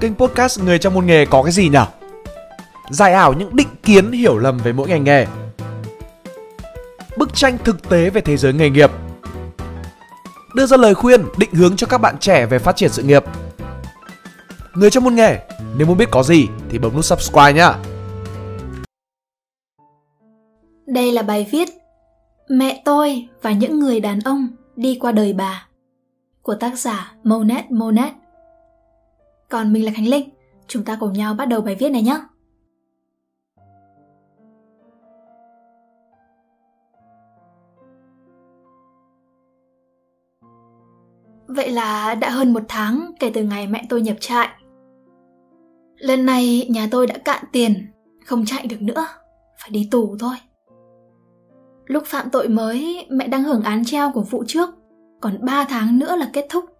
kênh podcast Người trong môn nghề có cái gì nhỉ? Giải ảo những định kiến hiểu lầm về mỗi ngành nghề. Bức tranh thực tế về thế giới nghề nghiệp. Đưa ra lời khuyên, định hướng cho các bạn trẻ về phát triển sự nghiệp. Người trong môn nghề, nếu muốn biết có gì thì bấm nút subscribe nhá. Đây là bài viết Mẹ tôi và những người đàn ông đi qua đời bà của tác giả Monet Monet. Còn mình là Khánh Linh, chúng ta cùng nhau bắt đầu bài viết này nhé. Vậy là đã hơn một tháng kể từ ngày mẹ tôi nhập trại. Lần này nhà tôi đã cạn tiền, không chạy được nữa, phải đi tù thôi. Lúc phạm tội mới, mẹ đang hưởng án treo của vụ trước, còn 3 tháng nữa là kết thúc.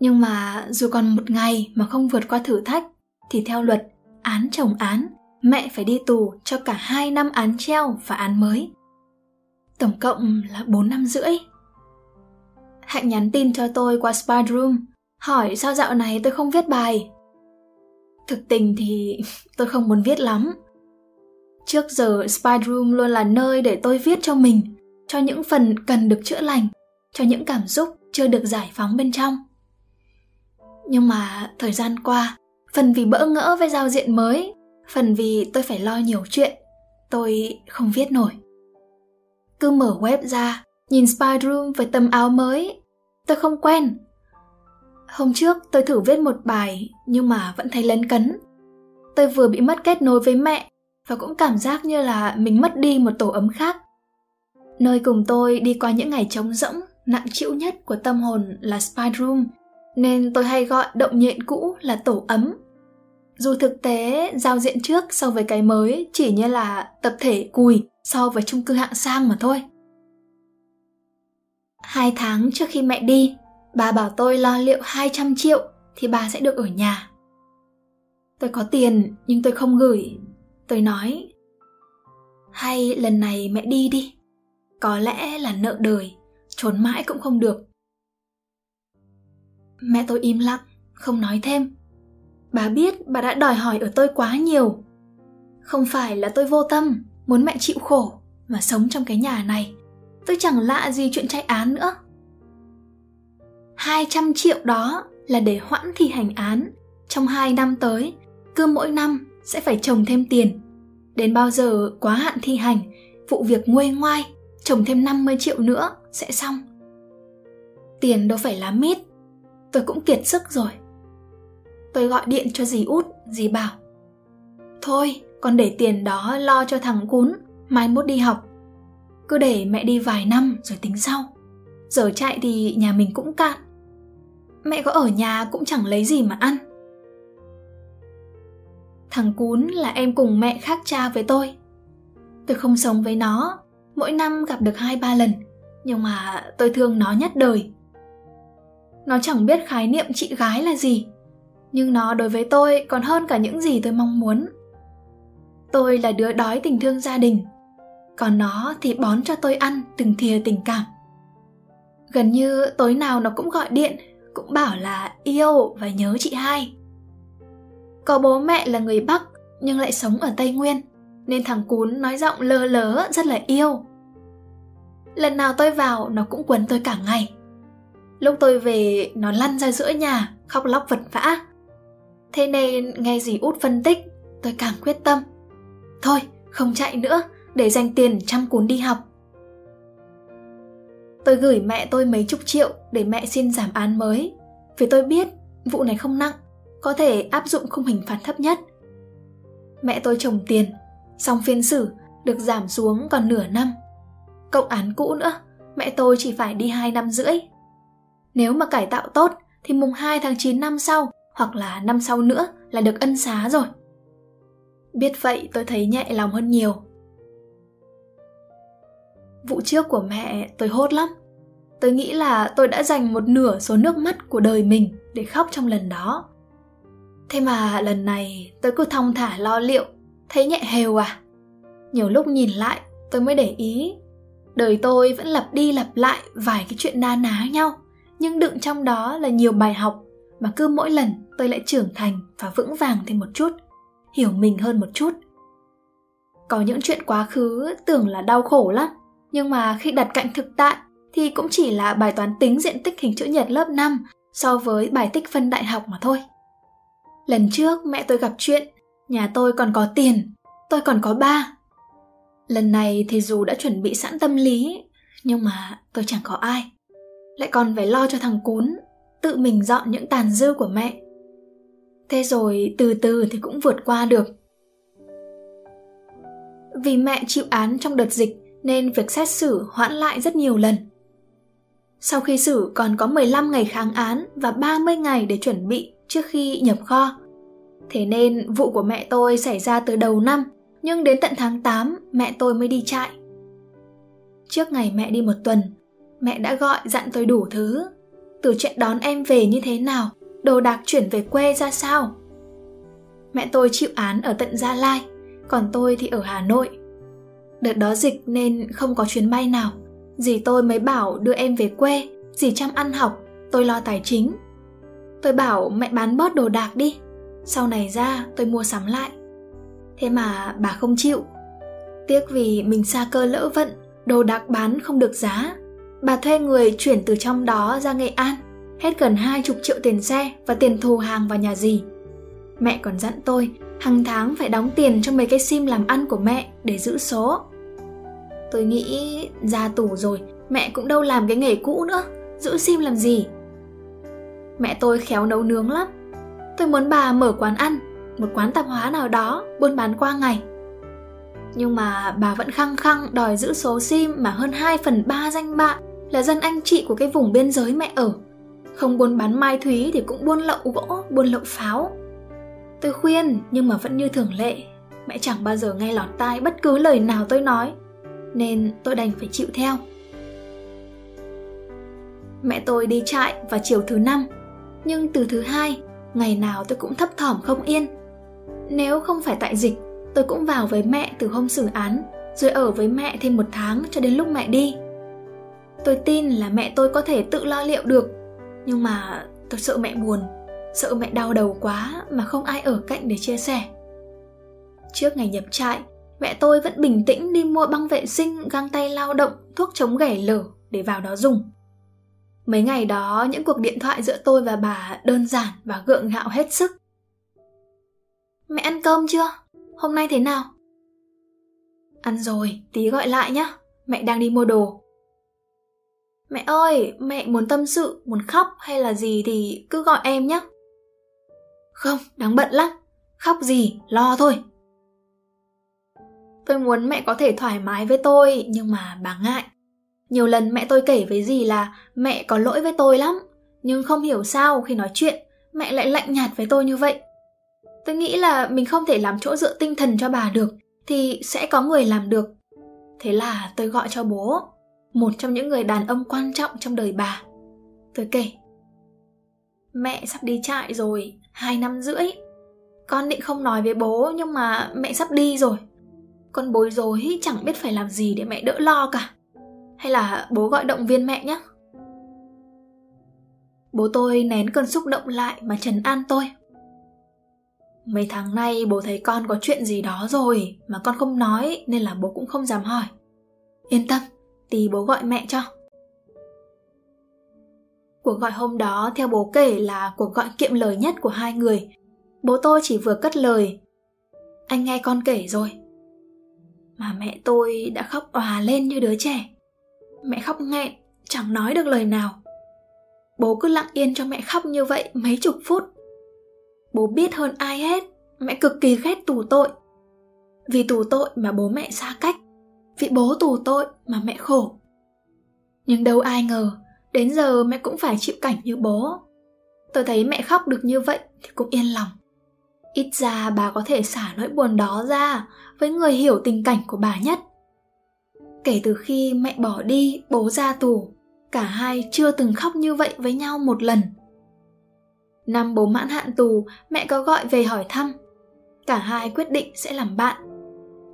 Nhưng mà dù còn một ngày mà không vượt qua thử thách, thì theo luật, án chồng án, mẹ phải đi tù cho cả hai năm án treo và án mới. Tổng cộng là 4 năm rưỡi. Hạnh nhắn tin cho tôi qua Spy Room, hỏi sao dạo này tôi không viết bài. Thực tình thì tôi không muốn viết lắm, Trước giờ Spy Room luôn là nơi để tôi viết cho mình, cho những phần cần được chữa lành, cho những cảm xúc chưa được giải phóng bên trong. Nhưng mà thời gian qua, phần vì bỡ ngỡ với giao diện mới, phần vì tôi phải lo nhiều chuyện, tôi không viết nổi. Cứ mở web ra, nhìn Spy Room với tấm áo mới, tôi không quen. Hôm trước tôi thử viết một bài nhưng mà vẫn thấy lấn cấn. Tôi vừa bị mất kết nối với mẹ và cũng cảm giác như là mình mất đi một tổ ấm khác. Nơi cùng tôi đi qua những ngày trống rỗng, nặng chịu nhất của tâm hồn là Spy Room, nên tôi hay gọi động nhện cũ là tổ ấm. Dù thực tế giao diện trước so với cái mới chỉ như là tập thể cùi so với chung cư hạng sang mà thôi. Hai tháng trước khi mẹ đi, bà bảo tôi lo liệu 200 triệu thì bà sẽ được ở nhà. Tôi có tiền nhưng tôi không gửi tôi nói hay lần này mẹ đi đi có lẽ là nợ đời trốn mãi cũng không được mẹ tôi im lặng không nói thêm. Bà biết bà đã đòi hỏi ở tôi quá nhiều. Không phải là tôi vô tâm muốn mẹ chịu khổ mà sống trong cái nhà này. Tôi chẳng lạ gì chuyện chạy án nữa. 200 triệu đó là để hoãn thi hành án. Trong 2 năm tới cứ mỗi năm sẽ phải trồng thêm tiền. Đến bao giờ quá hạn thi hành, vụ việc nguê ngoai, trồng thêm 50 triệu nữa sẽ xong. Tiền đâu phải là mít, tôi cũng kiệt sức rồi. Tôi gọi điện cho dì út, dì bảo. Thôi, con để tiền đó lo cho thằng cún, mai mốt đi học. Cứ để mẹ đi vài năm rồi tính sau. Giờ chạy thì nhà mình cũng cạn. Mẹ có ở nhà cũng chẳng lấy gì mà ăn Thằng cún là em cùng mẹ khác cha với tôi. Tôi không sống với nó, mỗi năm gặp được hai ba lần, nhưng mà tôi thương nó nhất đời. Nó chẳng biết khái niệm chị gái là gì, nhưng nó đối với tôi còn hơn cả những gì tôi mong muốn. Tôi là đứa đói tình thương gia đình, còn nó thì bón cho tôi ăn từng thìa tình cảm. Gần như tối nào nó cũng gọi điện, cũng bảo là yêu và nhớ chị hai. Có bố mẹ là người Bắc nhưng lại sống ở Tây Nguyên, nên thằng cún nói giọng lơ lớ rất là yêu. Lần nào tôi vào nó cũng quấn tôi cả ngày. Lúc tôi về nó lăn ra giữa nhà, khóc lóc vật vã. Thế nên nghe gì út phân tích, tôi càng quyết tâm. Thôi, không chạy nữa, để dành tiền chăm cún đi học. Tôi gửi mẹ tôi mấy chục triệu để mẹ xin giảm án mới, vì tôi biết vụ này không nặng có thể áp dụng khung hình phạt thấp nhất. Mẹ tôi trồng tiền, xong phiên xử được giảm xuống còn nửa năm. Cộng án cũ nữa, mẹ tôi chỉ phải đi 2 năm rưỡi. Nếu mà cải tạo tốt thì mùng 2 tháng 9 năm sau hoặc là năm sau nữa là được ân xá rồi. Biết vậy tôi thấy nhẹ lòng hơn nhiều. Vụ trước của mẹ tôi hốt lắm. Tôi nghĩ là tôi đã dành một nửa số nước mắt của đời mình để khóc trong lần đó. Thế mà lần này tôi cứ thong thả lo liệu, thấy nhẹ hều à. Nhiều lúc nhìn lại tôi mới để ý, đời tôi vẫn lặp đi lặp lại vài cái chuyện na ná nhau, nhưng đựng trong đó là nhiều bài học mà cứ mỗi lần tôi lại trưởng thành và vững vàng thêm một chút, hiểu mình hơn một chút. Có những chuyện quá khứ tưởng là đau khổ lắm, nhưng mà khi đặt cạnh thực tại thì cũng chỉ là bài toán tính diện tích hình chữ nhật lớp 5 so với bài tích phân đại học mà thôi. Lần trước mẹ tôi gặp chuyện, nhà tôi còn có tiền, tôi còn có ba. Lần này thì dù đã chuẩn bị sẵn tâm lý, nhưng mà tôi chẳng có ai. Lại còn phải lo cho thằng cún, tự mình dọn những tàn dư của mẹ. Thế rồi từ từ thì cũng vượt qua được. Vì mẹ chịu án trong đợt dịch nên việc xét xử hoãn lại rất nhiều lần. Sau khi xử còn có 15 ngày kháng án và 30 ngày để chuẩn bị trước khi nhập kho. Thế nên vụ của mẹ tôi xảy ra từ đầu năm, nhưng đến tận tháng 8 mẹ tôi mới đi trại. Trước ngày mẹ đi một tuần, mẹ đã gọi dặn tôi đủ thứ. Từ chuyện đón em về như thế nào, đồ đạc chuyển về quê ra sao. Mẹ tôi chịu án ở tận Gia Lai, còn tôi thì ở Hà Nội. Đợt đó dịch nên không có chuyến bay nào, dì tôi mới bảo đưa em về quê, dì chăm ăn học, tôi lo tài chính. Tôi bảo mẹ bán bớt đồ đạc đi, sau này ra tôi mua sắm lại. Thế mà bà không chịu. Tiếc vì mình xa cơ lỡ vận, đồ đạc bán không được giá. Bà thuê người chuyển từ trong đó ra Nghệ An, hết gần hai chục triệu tiền xe và tiền thù hàng vào nhà dì. Mẹ còn dặn tôi hàng tháng phải đóng tiền cho mấy cái sim làm ăn của mẹ để giữ số. Tôi nghĩ ra tù rồi, mẹ cũng đâu làm cái nghề cũ nữa, giữ sim làm gì. Mẹ tôi khéo nấu nướng lắm. Tôi muốn bà mở quán ăn, một quán tạp hóa nào đó, buôn bán qua ngày. Nhưng mà bà vẫn khăng khăng đòi giữ số sim mà hơn 2 phần 3 danh bạ là dân anh chị của cái vùng biên giới mẹ ở. Không buôn bán mai thúy thì cũng buôn lậu gỗ, buôn lậu pháo. Tôi khuyên nhưng mà vẫn như thường lệ, mẹ chẳng bao giờ nghe lọt tai bất cứ lời nào tôi nói, nên tôi đành phải chịu theo. Mẹ tôi đi trại vào chiều thứ năm, nhưng từ thứ hai, ngày nào tôi cũng thấp thỏm không yên. Nếu không phải tại dịch, tôi cũng vào với mẹ từ hôm xử án, rồi ở với mẹ thêm một tháng cho đến lúc mẹ đi. Tôi tin là mẹ tôi có thể tự lo liệu được, nhưng mà tôi sợ mẹ buồn, sợ mẹ đau đầu quá mà không ai ở cạnh để chia sẻ. Trước ngày nhập trại, mẹ tôi vẫn bình tĩnh đi mua băng vệ sinh, găng tay lao động, thuốc chống ghẻ lở để vào đó dùng. Mấy ngày đó, những cuộc điện thoại giữa tôi và bà đơn giản và gượng gạo hết sức. Mẹ ăn cơm chưa? Hôm nay thế nào? Ăn rồi, tí gọi lại nhá. Mẹ đang đi mua đồ. Mẹ ơi, mẹ muốn tâm sự, muốn khóc hay là gì thì cứ gọi em nhé. Không, đáng bận lắm. Khóc gì, lo thôi. Tôi muốn mẹ có thể thoải mái với tôi, nhưng mà bà ngại. Nhiều lần mẹ tôi kể với dì là mẹ có lỗi với tôi lắm, nhưng không hiểu sao khi nói chuyện, mẹ lại lạnh nhạt với tôi như vậy. Tôi nghĩ là mình không thể làm chỗ dựa tinh thần cho bà được, thì sẽ có người làm được. Thế là tôi gọi cho bố, một trong những người đàn ông quan trọng trong đời bà. Tôi kể, mẹ sắp đi trại rồi, hai năm rưỡi. Con định không nói với bố nhưng mà mẹ sắp đi rồi. Con bối rối chẳng biết phải làm gì để mẹ đỡ lo cả. Hay là bố gọi động viên mẹ nhé. Bố tôi nén cơn xúc động lại mà trấn an tôi. Mấy tháng nay bố thấy con có chuyện gì đó rồi mà con không nói nên là bố cũng không dám hỏi. Yên tâm, tí bố gọi mẹ cho. Cuộc gọi hôm đó theo bố kể là cuộc gọi kiệm lời nhất của hai người. Bố tôi chỉ vừa cất lời. Anh nghe con kể rồi. Mà mẹ tôi đã khóc òa lên như đứa trẻ. Mẹ khóc nghẹn, chẳng nói được lời nào. Bố cứ lặng yên cho mẹ khóc như vậy mấy chục phút. Bố biết hơn ai hết, mẹ cực kỳ ghét tù tội. Vì tù tội mà bố mẹ xa cách, vì bố tù tội mà mẹ khổ. Nhưng đâu ai ngờ, đến giờ mẹ cũng phải chịu cảnh như bố. Tôi thấy mẹ khóc được như vậy thì cũng yên lòng. Ít ra bà có thể xả nỗi buồn đó ra với người hiểu tình cảnh của bà nhất. Kể từ khi mẹ bỏ đi, bố ra tù, cả hai chưa từng khóc như vậy với nhau một lần. Năm bố mãn hạn tù, mẹ có gọi về hỏi thăm. Cả hai quyết định sẽ làm bạn.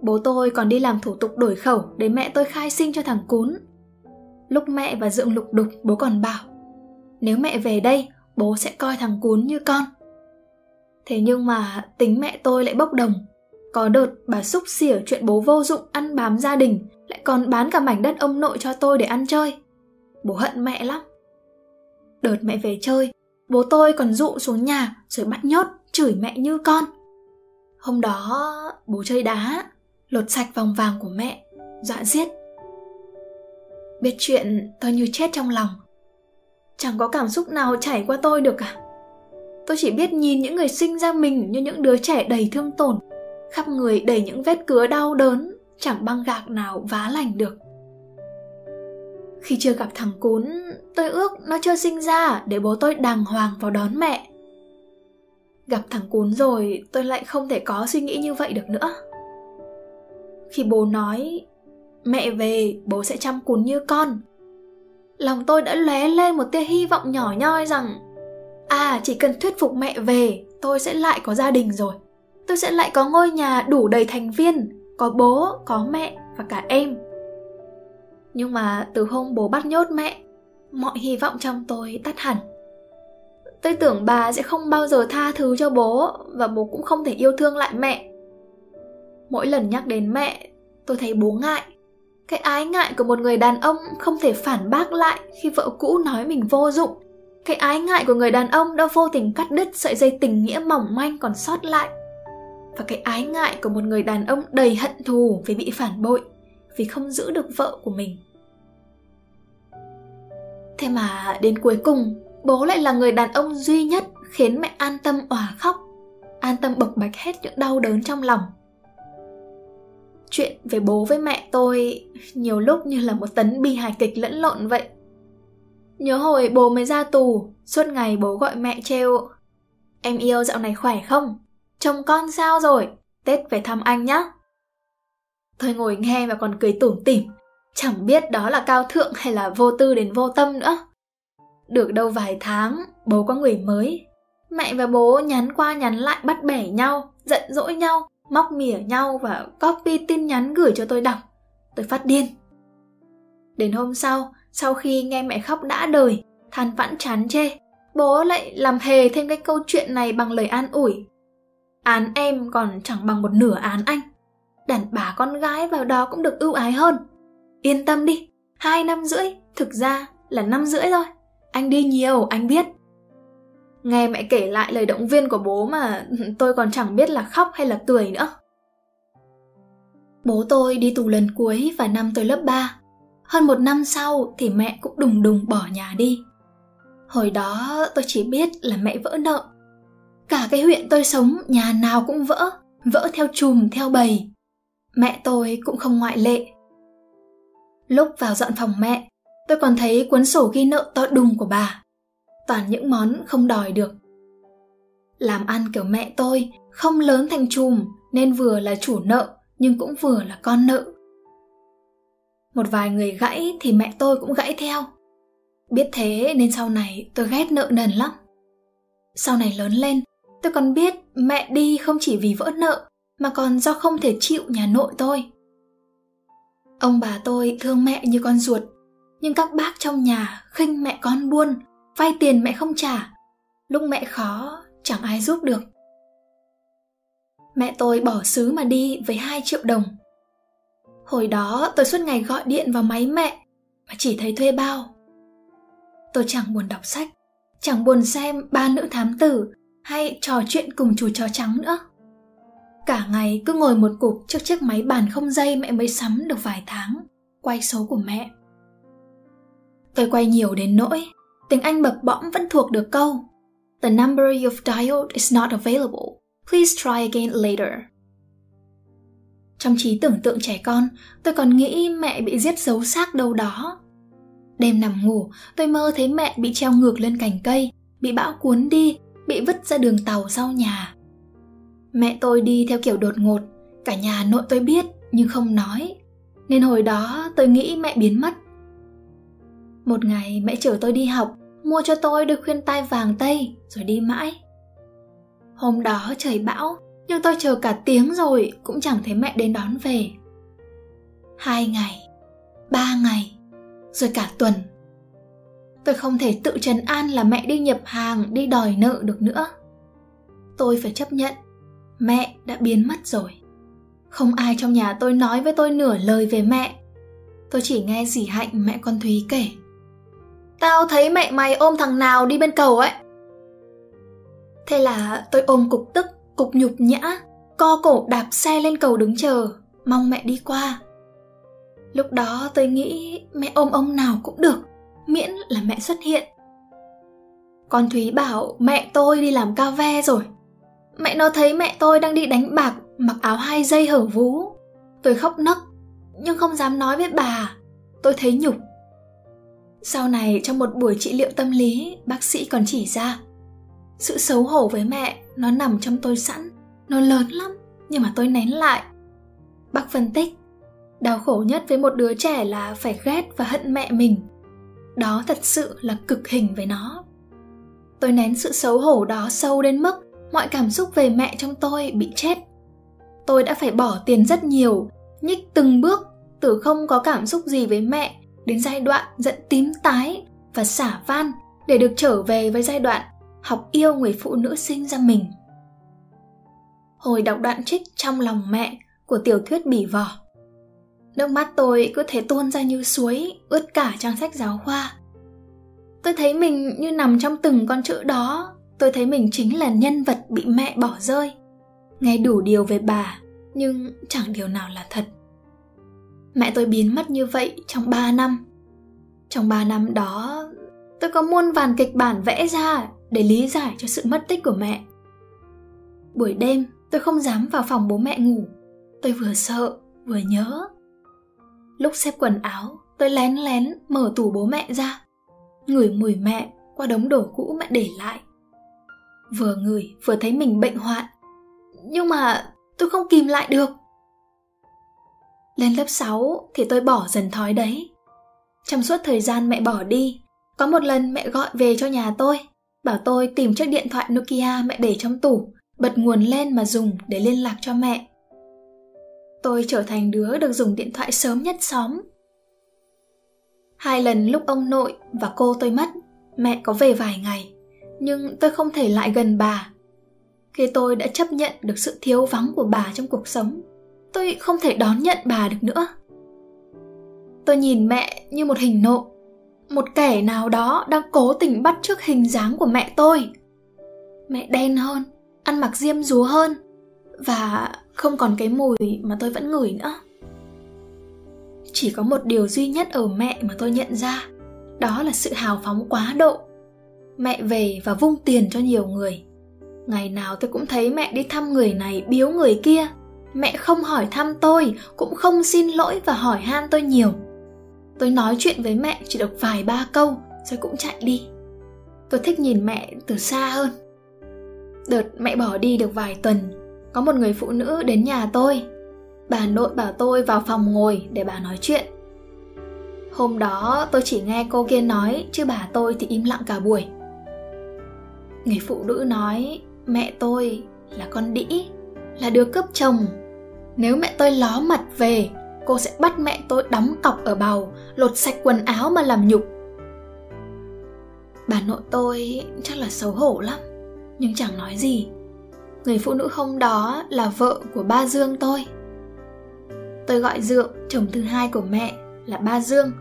Bố tôi còn đi làm thủ tục đổi khẩu để mẹ tôi khai sinh cho thằng cún. Lúc mẹ và Dượng lục đục, bố còn bảo Nếu mẹ về đây, bố sẽ coi thằng cún như con. Thế nhưng mà tính mẹ tôi lại bốc đồng. Có đợt bà xúc xỉa chuyện bố vô dụng ăn bám gia đình, lại còn bán cả mảnh đất ông nội cho tôi để ăn chơi. Bố hận mẹ lắm. Đợt mẹ về chơi, bố tôi còn dụ xuống nhà rồi bắt nhốt, chửi mẹ như con. Hôm đó bố chơi đá, lột sạch vòng vàng của mẹ, dọa giết. Biết chuyện tôi như chết trong lòng. Chẳng có cảm xúc nào chảy qua tôi được cả. Tôi chỉ biết nhìn những người sinh ra mình như những đứa trẻ đầy thương tổn, khắp người đầy những vết cứa đau đớn, chẳng băng gạc nào vá lành được. Khi chưa gặp thằng cún, tôi ước nó chưa sinh ra để bố tôi đàng hoàng vào đón mẹ. Gặp thằng cún rồi, tôi lại không thể có suy nghĩ như vậy được nữa. Khi bố nói, mẹ về, bố sẽ chăm cún như con. Lòng tôi đã lóe lên một tia hy vọng nhỏ nhoi rằng À, chỉ cần thuyết phục mẹ về, tôi sẽ lại có gia đình rồi. Tôi sẽ lại có ngôi nhà đủ đầy thành viên, có bố, có mẹ và cả em. Nhưng mà từ hôm bố bắt nhốt mẹ, mọi hy vọng trong tôi tắt hẳn. Tôi tưởng bà sẽ không bao giờ tha thứ cho bố và bố cũng không thể yêu thương lại mẹ. Mỗi lần nhắc đến mẹ, tôi thấy bố ngại. Cái ái ngại của một người đàn ông không thể phản bác lại khi vợ cũ nói mình vô dụng cái ái ngại của người đàn ông đã vô tình cắt đứt sợi dây tình nghĩa mỏng manh còn sót lại. Và cái ái ngại của một người đàn ông đầy hận thù vì bị phản bội, vì không giữ được vợ của mình. Thế mà đến cuối cùng, bố lại là người đàn ông duy nhất khiến mẹ an tâm òa khóc, an tâm bộc bạch hết những đau đớn trong lòng. Chuyện về bố với mẹ tôi nhiều lúc như là một tấn bi hài kịch lẫn lộn vậy. Nhớ hồi bố mới ra tù, suốt ngày bố gọi mẹ trêu. Em yêu dạo này khỏe không? Chồng con sao rồi? Tết về thăm anh nhá. Tôi ngồi nghe và còn cười tủm tỉm, chẳng biết đó là cao thượng hay là vô tư đến vô tâm nữa. Được đâu vài tháng, bố có người mới. Mẹ và bố nhắn qua nhắn lại bắt bẻ nhau, giận dỗi nhau, móc mỉa nhau và copy tin nhắn gửi cho tôi đọc. Tôi phát điên. Đến hôm sau, sau khi nghe mẹ khóc đã đời, than vãn chán chê, bố lại làm hề thêm cái câu chuyện này bằng lời an ủi. Án em còn chẳng bằng một nửa án anh. Đàn bà con gái vào đó cũng được ưu ái hơn. Yên tâm đi, hai năm rưỡi, thực ra là năm rưỡi thôi. Anh đi nhiều, anh biết. Nghe mẹ kể lại lời động viên của bố mà tôi còn chẳng biết là khóc hay là cười nữa. Bố tôi đi tù lần cuối vào năm tôi lớp 3. Hơn một năm sau thì mẹ cũng đùng đùng bỏ nhà đi. Hồi đó tôi chỉ biết là mẹ vỡ nợ. Cả cái huyện tôi sống nhà nào cũng vỡ, vỡ theo chùm theo bầy. Mẹ tôi cũng không ngoại lệ. Lúc vào dọn phòng mẹ, tôi còn thấy cuốn sổ ghi nợ to đùng của bà. Toàn những món không đòi được. Làm ăn kiểu mẹ tôi không lớn thành chùm nên vừa là chủ nợ nhưng cũng vừa là con nợ. Một vài người gãy thì mẹ tôi cũng gãy theo. Biết thế nên sau này tôi ghét nợ nần lắm. Sau này lớn lên, tôi còn biết mẹ đi không chỉ vì vỡ nợ, mà còn do không thể chịu nhà nội tôi. Ông bà tôi thương mẹ như con ruột, nhưng các bác trong nhà khinh mẹ con buôn, vay tiền mẹ không trả. Lúc mẹ khó, chẳng ai giúp được. Mẹ tôi bỏ xứ mà đi với 2 triệu đồng Hồi đó tôi suốt ngày gọi điện vào máy mẹ mà chỉ thấy thuê bao. Tôi chẳng buồn đọc sách, chẳng buồn xem ba nữ thám tử hay trò chuyện cùng chú chó trắng nữa. Cả ngày cứ ngồi một cục trước chiếc máy bàn không dây mẹ mới sắm được vài tháng, quay số của mẹ. Tôi quay nhiều đến nỗi, tiếng Anh bập bõm vẫn thuộc được câu The number you've dialed is not available. Please try again later. Trong trí tưởng tượng trẻ con, tôi còn nghĩ mẹ bị giết giấu xác đâu đó. Đêm nằm ngủ, tôi mơ thấy mẹ bị treo ngược lên cành cây, bị bão cuốn đi, bị vứt ra đường tàu sau nhà. Mẹ tôi đi theo kiểu đột ngột, cả nhà nội tôi biết nhưng không nói. Nên hồi đó tôi nghĩ mẹ biến mất. Một ngày mẹ chở tôi đi học, mua cho tôi đôi khuyên tai vàng tây rồi đi mãi. Hôm đó trời bão, nhưng tôi chờ cả tiếng rồi cũng chẳng thấy mẹ đến đón về. Hai ngày ba ngày rồi cả tuần. Tôi không thể tự trấn an là mẹ đi nhập hàng đi đòi nợ được nữa. Tôi phải chấp nhận mẹ đã biến mất rồi. Không ai trong nhà tôi nói với tôi nửa lời về mẹ. Tôi chỉ nghe dì hạnh mẹ con thúy kể tao thấy mẹ mày ôm thằng nào đi bên cầu ấy. Thế là tôi ôm cục tức, cục nhục nhã, co cổ đạp xe lên cầu đứng chờ, mong mẹ đi qua. Lúc đó tôi nghĩ mẹ ôm ông nào cũng được, miễn là mẹ xuất hiện. Con thúy bảo, mẹ tôi đi làm ca ve rồi. Mẹ nó thấy mẹ tôi đang đi đánh bạc, mặc áo hai dây hở vú. Tôi khóc nấc, nhưng không dám nói với bà. Tôi thấy nhục sau này, trong một buổi trị liệu tâm lý, bác sĩ còn chỉ ra, sự xấu hổ với mẹ, nó nằm trong tôi sẵn, nó lớn lắm, nhưng mà tôi nén lại. Bác phân tích, đau khổ nhất với một đứa trẻ là phải ghét và hận mẹ mình. Đó thật sự là cực hình với nó. Tôi nén sự xấu hổ đó sâu đến mức mọi cảm xúc về mẹ trong tôi bị chết. Tôi đã phải bỏ tiền rất nhiều, nhích từng bước từ không có cảm xúc gì với mẹ đến giai đoạn giận tím tái và xả van để được trở về với giai đoạn học yêu người phụ nữ sinh ra mình. Hồi đọc đoạn trích trong lòng mẹ của tiểu thuyết bỉ vỏ nước mắt tôi cứ thế tuôn ra như suối, ướt cả trang sách giáo khoa. Tôi thấy mình như nằm trong từng con chữ đó. Tôi thấy mình chính là nhân vật bị mẹ bỏ rơi. Nghe đủ điều về bà, nhưng chẳng điều nào là thật mẹ tôi biến mất như vậy trong 3 năm. Trong 3 năm đó, tôi có muôn vàn kịch bản vẽ ra để lý giải cho sự mất tích của mẹ. Buổi đêm, tôi không dám vào phòng bố mẹ ngủ. Tôi vừa sợ, vừa nhớ. Lúc xếp quần áo, tôi lén lén mở tủ bố mẹ ra, ngửi mùi mẹ qua đống đồ cũ mẹ để lại. Vừa ngửi, vừa thấy mình bệnh hoạn. Nhưng mà tôi không kìm lại được lên lớp 6 thì tôi bỏ dần thói đấy. Trong suốt thời gian mẹ bỏ đi, có một lần mẹ gọi về cho nhà tôi, bảo tôi tìm chiếc điện thoại nokia mẹ để trong tủ, bật nguồn lên mà dùng để liên lạc cho mẹ. Tôi trở thành đứa được dùng điện thoại sớm nhất xóm. Hai lần lúc ông nội và cô tôi mất, mẹ có về vài ngày, nhưng tôi không thể lại gần bà, khi tôi đã chấp nhận được sự thiếu vắng của bà trong cuộc sống tôi không thể đón nhận bà được nữa. Tôi nhìn mẹ như một hình nộ, một kẻ nào đó đang cố tình bắt chước hình dáng của mẹ tôi. Mẹ đen hơn, ăn mặc diêm dúa hơn, và không còn cái mùi mà tôi vẫn ngửi nữa. Chỉ có một điều duy nhất ở mẹ mà tôi nhận ra, đó là sự hào phóng quá độ. Mẹ về và vung tiền cho nhiều người. Ngày nào tôi cũng thấy mẹ đi thăm người này, biếu người kia mẹ không hỏi thăm tôi, cũng không xin lỗi và hỏi han tôi nhiều. Tôi nói chuyện với mẹ chỉ được vài ba câu, rồi cũng chạy đi. Tôi thích nhìn mẹ từ xa hơn. Đợt mẹ bỏ đi được vài tuần, có một người phụ nữ đến nhà tôi. Bà nội bảo tôi vào phòng ngồi để bà nói chuyện. Hôm đó tôi chỉ nghe cô kia nói, chứ bà tôi thì im lặng cả buổi. Người phụ nữ nói, mẹ tôi là con đĩ, là đứa cướp chồng nếu mẹ tôi ló mặt về, cô sẽ bắt mẹ tôi đóng cọc ở bầu, lột sạch quần áo mà làm nhục. Bà nội tôi chắc là xấu hổ lắm, nhưng chẳng nói gì. Người phụ nữ hôm đó là vợ của ba dương tôi. Tôi gọi dượng, chồng thứ hai của mẹ, là ba dương,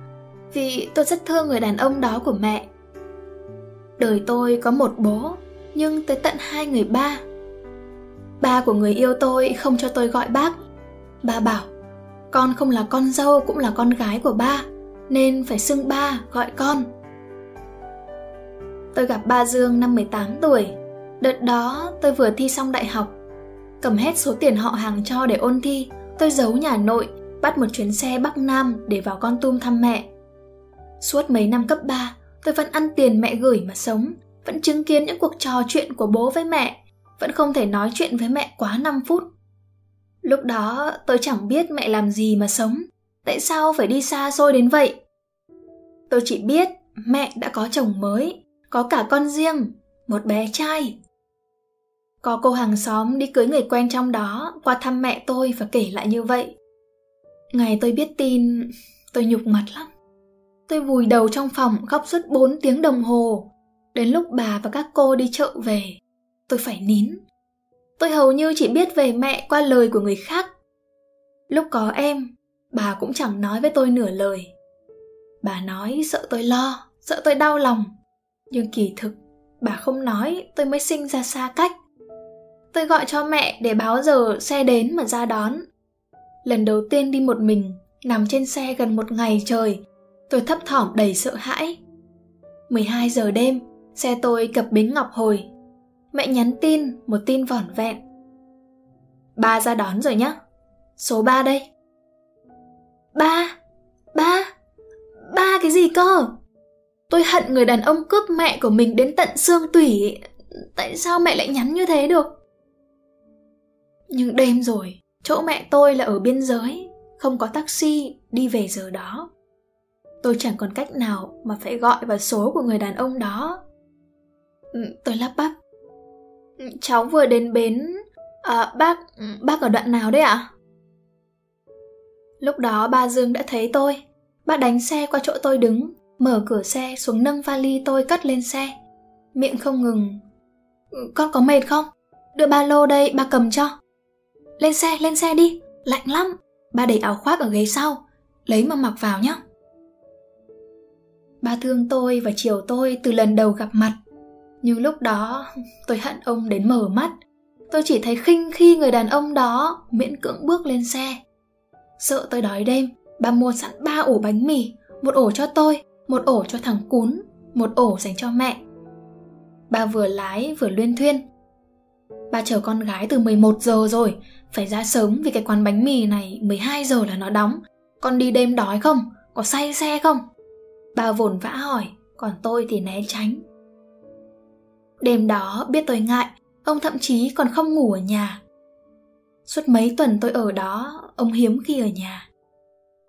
vì tôi rất thương người đàn ông đó của mẹ. Đời tôi có một bố, nhưng tới tận hai người ba. Ba của người yêu tôi không cho tôi gọi bác ba bảo, con không là con dâu cũng là con gái của ba, nên phải xưng ba gọi con. Tôi gặp ba dương năm 18 tuổi. Đợt đó tôi vừa thi xong đại học. Cầm hết số tiền họ hàng cho để ôn thi, tôi giấu nhà nội, bắt một chuyến xe bắc nam để vào con tum thăm mẹ. Suốt mấy năm cấp 3 tôi vẫn ăn tiền mẹ gửi mà sống, vẫn chứng kiến những cuộc trò chuyện của bố với mẹ, vẫn không thể nói chuyện với mẹ quá 5 phút lúc đó, tôi chẳng biết mẹ làm gì mà sống. Tại sao phải đi xa xôi đến vậy? Tôi chỉ biết mẹ đã có chồng mới, có cả con riêng, một bé trai. Có cô hàng xóm đi cưới người quen trong đó qua thăm mẹ tôi và kể lại như vậy. Ngày tôi biết tin, tôi nhục mặt lắm. Tôi vùi đầu trong phòng khóc suốt 4 tiếng đồng hồ. Đến lúc bà và các cô đi chợ về, tôi phải nín tôi hầu như chỉ biết về mẹ qua lời của người khác. Lúc có em, bà cũng chẳng nói với tôi nửa lời. Bà nói sợ tôi lo, sợ tôi đau lòng. Nhưng kỳ thực, bà không nói tôi mới sinh ra xa cách. Tôi gọi cho mẹ để báo giờ xe đến mà ra đón. Lần đầu tiên đi một mình, nằm trên xe gần một ngày trời, tôi thấp thỏm đầy sợ hãi. 12 giờ đêm, xe tôi cập bến Ngọc Hồi. Mẹ nhắn tin, một tin vỏn vẹn. Ba ra đón rồi nhá. Số 3 đây. Ba? Ba? Ba cái gì cơ? Tôi hận người đàn ông cướp mẹ của mình đến tận xương tủy. Tại sao mẹ lại nhắn như thế được? Nhưng đêm rồi, chỗ mẹ tôi là ở biên giới, không có taxi đi về giờ đó. Tôi chẳng còn cách nào mà phải gọi vào số của người đàn ông đó. Ừ, tôi lắp bắp. Cháu vừa đến bến... À, bác... Bác ở đoạn nào đấy ạ? À? Lúc đó ba Dương đã thấy tôi. Bác đánh xe qua chỗ tôi đứng, mở cửa xe xuống nâng vali tôi cất lên xe. Miệng không ngừng. Con có mệt không? Đưa ba lô đây, ba cầm cho. Lên xe, lên xe đi, lạnh lắm. Ba để áo khoác ở ghế sau, lấy mà mặc vào nhé. Ba thương tôi và chiều tôi từ lần đầu gặp mặt. Nhưng lúc đó tôi hận ông đến mở mắt. Tôi chỉ thấy khinh khi người đàn ông đó miễn cưỡng bước lên xe. Sợ tôi đói đêm, bà mua sẵn ba ổ bánh mì, một ổ cho tôi, một ổ cho thằng cún, một ổ dành cho mẹ. bà vừa lái vừa luyên thuyên. bà chờ con gái từ 11 giờ rồi, phải ra sớm vì cái quán bánh mì này 12 giờ là nó đóng. Con đi đêm đói không? Có say xe không? bà vồn vã hỏi, còn tôi thì né tránh. Đêm đó biết tôi ngại, ông thậm chí còn không ngủ ở nhà. Suốt mấy tuần tôi ở đó, ông hiếm khi ở nhà.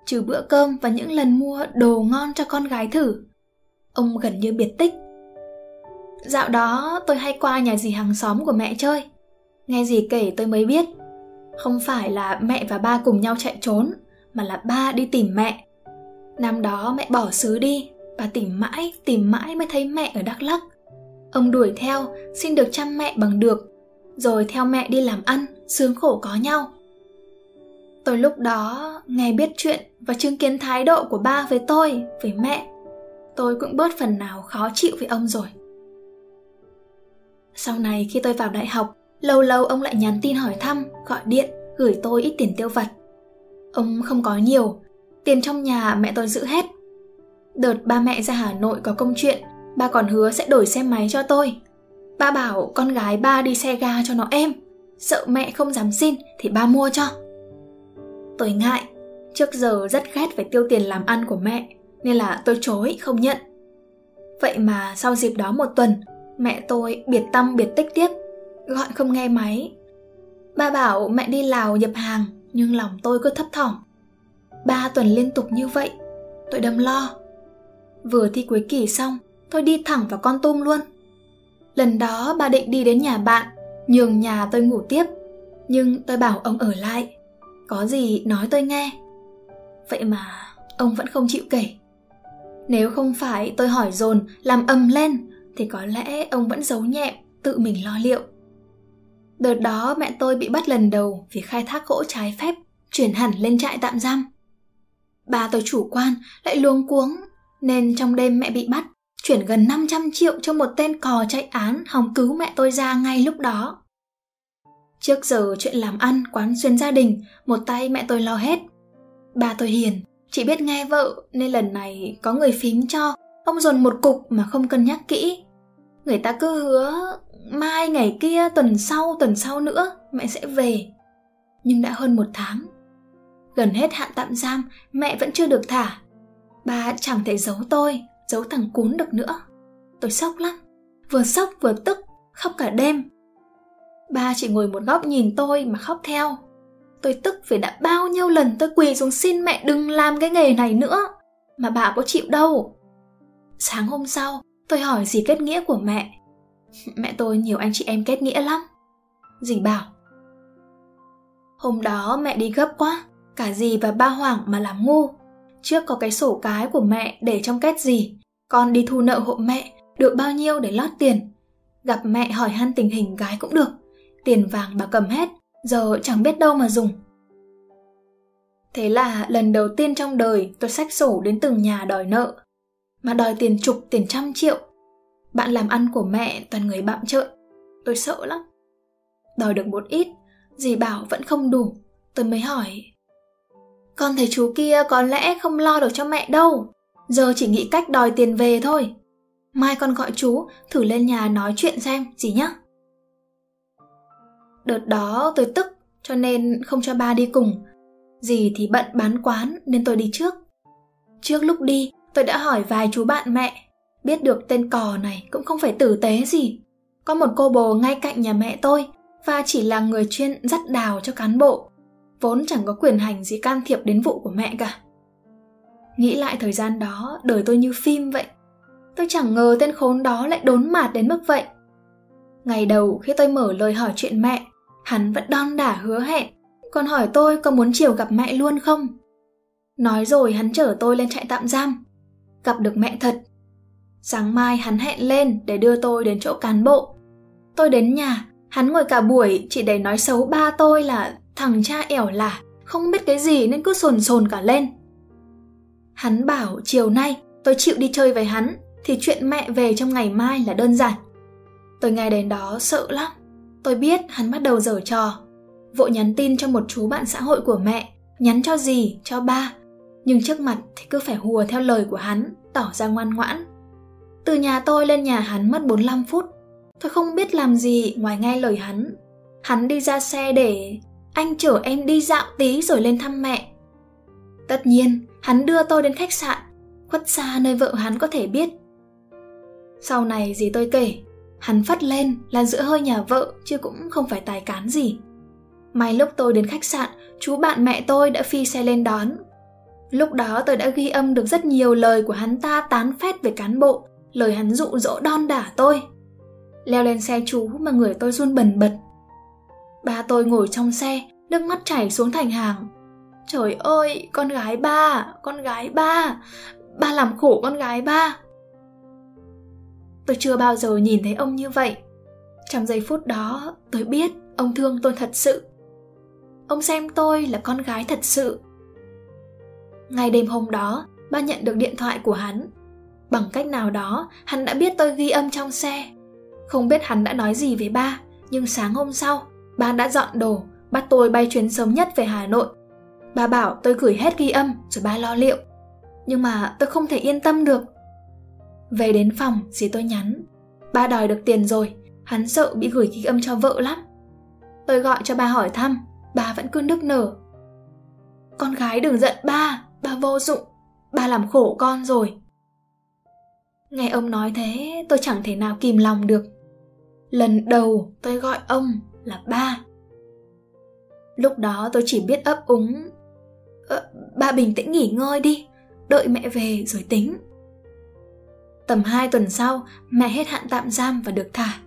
Trừ bữa cơm và những lần mua đồ ngon cho con gái thử, ông gần như biệt tích. Dạo đó tôi hay qua nhà dì hàng xóm của mẹ chơi. Nghe dì kể tôi mới biết không phải là mẹ và ba cùng nhau chạy trốn, mà là ba đi tìm mẹ. Năm đó mẹ bỏ xứ đi, bà tìm mãi, tìm mãi mới thấy mẹ ở Đắk Lắk. Ông đuổi theo, xin được chăm mẹ bằng được, rồi theo mẹ đi làm ăn, sướng khổ có nhau. Tôi lúc đó nghe biết chuyện và chứng kiến thái độ của ba với tôi, với mẹ. Tôi cũng bớt phần nào khó chịu với ông rồi. Sau này khi tôi vào đại học, Lâu lâu ông lại nhắn tin hỏi thăm, gọi điện, gửi tôi ít tiền tiêu vặt. Ông không có nhiều, tiền trong nhà mẹ tôi giữ hết. Đợt ba mẹ ra Hà Nội có công chuyện, ba còn hứa sẽ đổi xe máy cho tôi. Ba bảo con gái ba đi xe ga cho nó em. sợ mẹ không dám xin thì ba mua cho. Tôi ngại, trước giờ rất ghét phải tiêu tiền làm ăn của mẹ, nên là tôi chối không nhận. Vậy mà sau dịp đó một tuần, mẹ tôi biệt tâm biệt tích tiếp gọi không nghe máy. Ba bảo mẹ đi Lào nhập hàng, nhưng lòng tôi cứ thấp thỏm. Ba tuần liên tục như vậy, tôi đâm lo. Vừa thi cuối kỳ xong, tôi đi thẳng vào con tum luôn. Lần đó bà định đi đến nhà bạn, nhường nhà tôi ngủ tiếp, nhưng tôi bảo ông ở lại. Có gì nói tôi nghe. Vậy mà ông vẫn không chịu kể. Nếu không phải tôi hỏi dồn làm ầm lên thì có lẽ ông vẫn giấu nhẹm tự mình lo liệu. Đợt đó mẹ tôi bị bắt lần đầu vì khai thác gỗ trái phép, chuyển hẳn lên trại tạm giam. bà tôi chủ quan lại luống cuống, nên trong đêm mẹ bị bắt, chuyển gần 500 triệu cho một tên cò chạy án hòng cứu mẹ tôi ra ngay lúc đó. Trước giờ chuyện làm ăn, quán xuyên gia đình, một tay mẹ tôi lo hết. Bà tôi hiền, chỉ biết nghe vợ nên lần này có người phím cho, ông dồn một cục mà không cân nhắc kỹ. Người ta cứ hứa mai ngày kia tuần sau tuần sau nữa mẹ sẽ về nhưng đã hơn một tháng gần hết hạn tạm giam mẹ vẫn chưa được thả bà chẳng thể giấu tôi giấu thằng cún được nữa. Tôi sốc lắm, vừa sốc vừa tức, khóc cả đêm. Ba chỉ ngồi một góc nhìn tôi mà khóc theo. Tôi tức vì đã bao nhiêu lần tôi quỳ xuống xin mẹ đừng làm cái nghề này nữa. Mà bà có chịu đâu. Sáng hôm sau, tôi hỏi gì kết nghĩa của mẹ. Mẹ tôi nhiều anh chị em kết nghĩa lắm. Dì bảo, Hôm đó mẹ đi gấp quá, Cả dì và ba hoảng mà làm ngu. Trước có cái sổ cái của mẹ để trong két gì con đi thu nợ hộ mẹ Được bao nhiêu để lót tiền Gặp mẹ hỏi han tình hình gái cũng được tiền vàng bà cầm hết, giờ chẳng biết đâu mà dùng. Thế là lần đầu tiên trong đời tôi xách sổ đến từng nhà đòi nợ. Mà đòi tiền chục, tiền trăm triệu. Bạn làm ăn của mẹ toàn người bạm trợn. Tôi sợ lắm. Đòi được một ít, dì bảo vẫn không đủ. Tôi mới hỏi. Con thấy chú kia có lẽ không lo được cho mẹ đâu. Giờ chỉ nghĩ cách đòi tiền về thôi. Mai con gọi chú thử lên nhà nói chuyện xem gì nhá. Đợt đó tôi tức cho nên không cho ba đi cùng Dì thì bận bán quán nên tôi đi trước. Trước lúc đi, tôi đã hỏi vài chú bạn mẹ. Biết được tên cò này cũng không phải tử tế gì. Có một cô bồ ngay cạnh nhà mẹ tôi và chỉ là người chuyên dắt đào cho cán bộ. Vốn chẳng có quyền hành gì can thiệp đến vụ của mẹ cả. Nghĩ lại thời gian đó, đời tôi như phim vậy. Tôi chẳng ngờ tên khốn đó lại đốn mạt đến mức vậy. Ngày đầu khi tôi mở lời hỏi chuyện mẹ, hắn vẫn đon đả hứa hẹn còn hỏi tôi có muốn chiều gặp mẹ luôn không. Nói rồi hắn chở tôi lên trại tạm giam. Gặp được mẹ thật. Sáng mai hắn hẹn lên để đưa tôi đến chỗ cán bộ. Tôi đến nhà, hắn ngồi cả buổi chỉ để nói xấu ba tôi là thằng cha ẻo lả, không biết cái gì nên cứ sồn sồn cả lên. Hắn bảo chiều nay tôi chịu đi chơi với hắn thì chuyện mẹ về trong ngày mai là đơn giản. Tôi nghe đến đó sợ lắm. Tôi biết hắn bắt đầu dở trò vội nhắn tin cho một chú bạn xã hội của mẹ, nhắn cho gì, cho ba. Nhưng trước mặt thì cứ phải hùa theo lời của hắn, tỏ ra ngoan ngoãn. Từ nhà tôi lên nhà hắn mất 45 phút. Tôi không biết làm gì ngoài nghe lời hắn. Hắn đi ra xe để anh chở em đi dạo tí rồi lên thăm mẹ. Tất nhiên, hắn đưa tôi đến khách sạn, khuất xa nơi vợ hắn có thể biết. Sau này gì tôi kể, hắn phát lên là giữa hơi nhà vợ chứ cũng không phải tài cán gì. May lúc tôi đến khách sạn, chú bạn mẹ tôi đã phi xe lên đón. Lúc đó tôi đã ghi âm được rất nhiều lời của hắn ta tán phét về cán bộ, lời hắn dụ dỗ đon đả tôi. Leo lên xe chú mà người tôi run bần bật. Ba tôi ngồi trong xe, nước mắt chảy xuống thành hàng. Trời ơi, con gái ba, con gái ba, ba làm khổ con gái ba. Tôi chưa bao giờ nhìn thấy ông như vậy. Trong giây phút đó, tôi biết ông thương tôi thật sự. Ông xem tôi là con gái thật sự. Ngày đêm hôm đó ba nhận được điện thoại của hắn. Bằng cách nào đó hắn đã biết tôi ghi âm trong xe. Không biết hắn đã nói gì với ba nhưng sáng hôm sau ba đã dọn đồ bắt tôi bay chuyến sớm nhất về hà nội ba bảo tôi gửi hết ghi âm rồi ba lo liệu nhưng mà tôi không thể yên tâm được về đến phòng dì tôi nhắn ba đòi được tiền rồi hắn sợ bị gửi ghi âm cho vợ lắm tôi gọi cho ba hỏi thăm ba vẫn cứ nức nở. Con gái đừng giận ba, ba vô dụng, ba làm khổ con rồi. Nghe ông nói thế, tôi chẳng thể nào kìm lòng được. Lần đầu tôi gọi ông là ba. Lúc đó tôi chỉ biết ấp úng. Ờ, ba bình tĩnh nghỉ ngơi đi, đợi mẹ về rồi tính. Tầm 2 tuần sau, mẹ hết hạn tạm giam và được thả.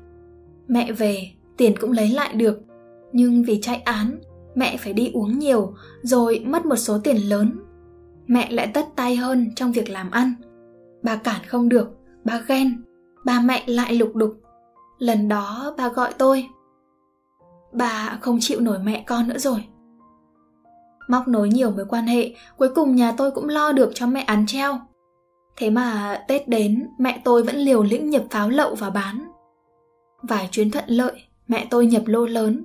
Mẹ về, tiền cũng lấy lại được. Nhưng vì chạy án, mẹ phải đi uống nhiều rồi mất một số tiền lớn mẹ lại tất tay hơn trong việc làm ăn bà cản không được bà ghen bà mẹ lại lục đục lần đó bà gọi tôi bà không chịu nổi mẹ con nữa rồi móc nối nhiều mối quan hệ cuối cùng nhà tôi cũng lo được cho mẹ án treo thế mà tết đến mẹ tôi vẫn liều lĩnh nhập pháo lậu và bán vài chuyến thuận lợi mẹ tôi nhập lô lớn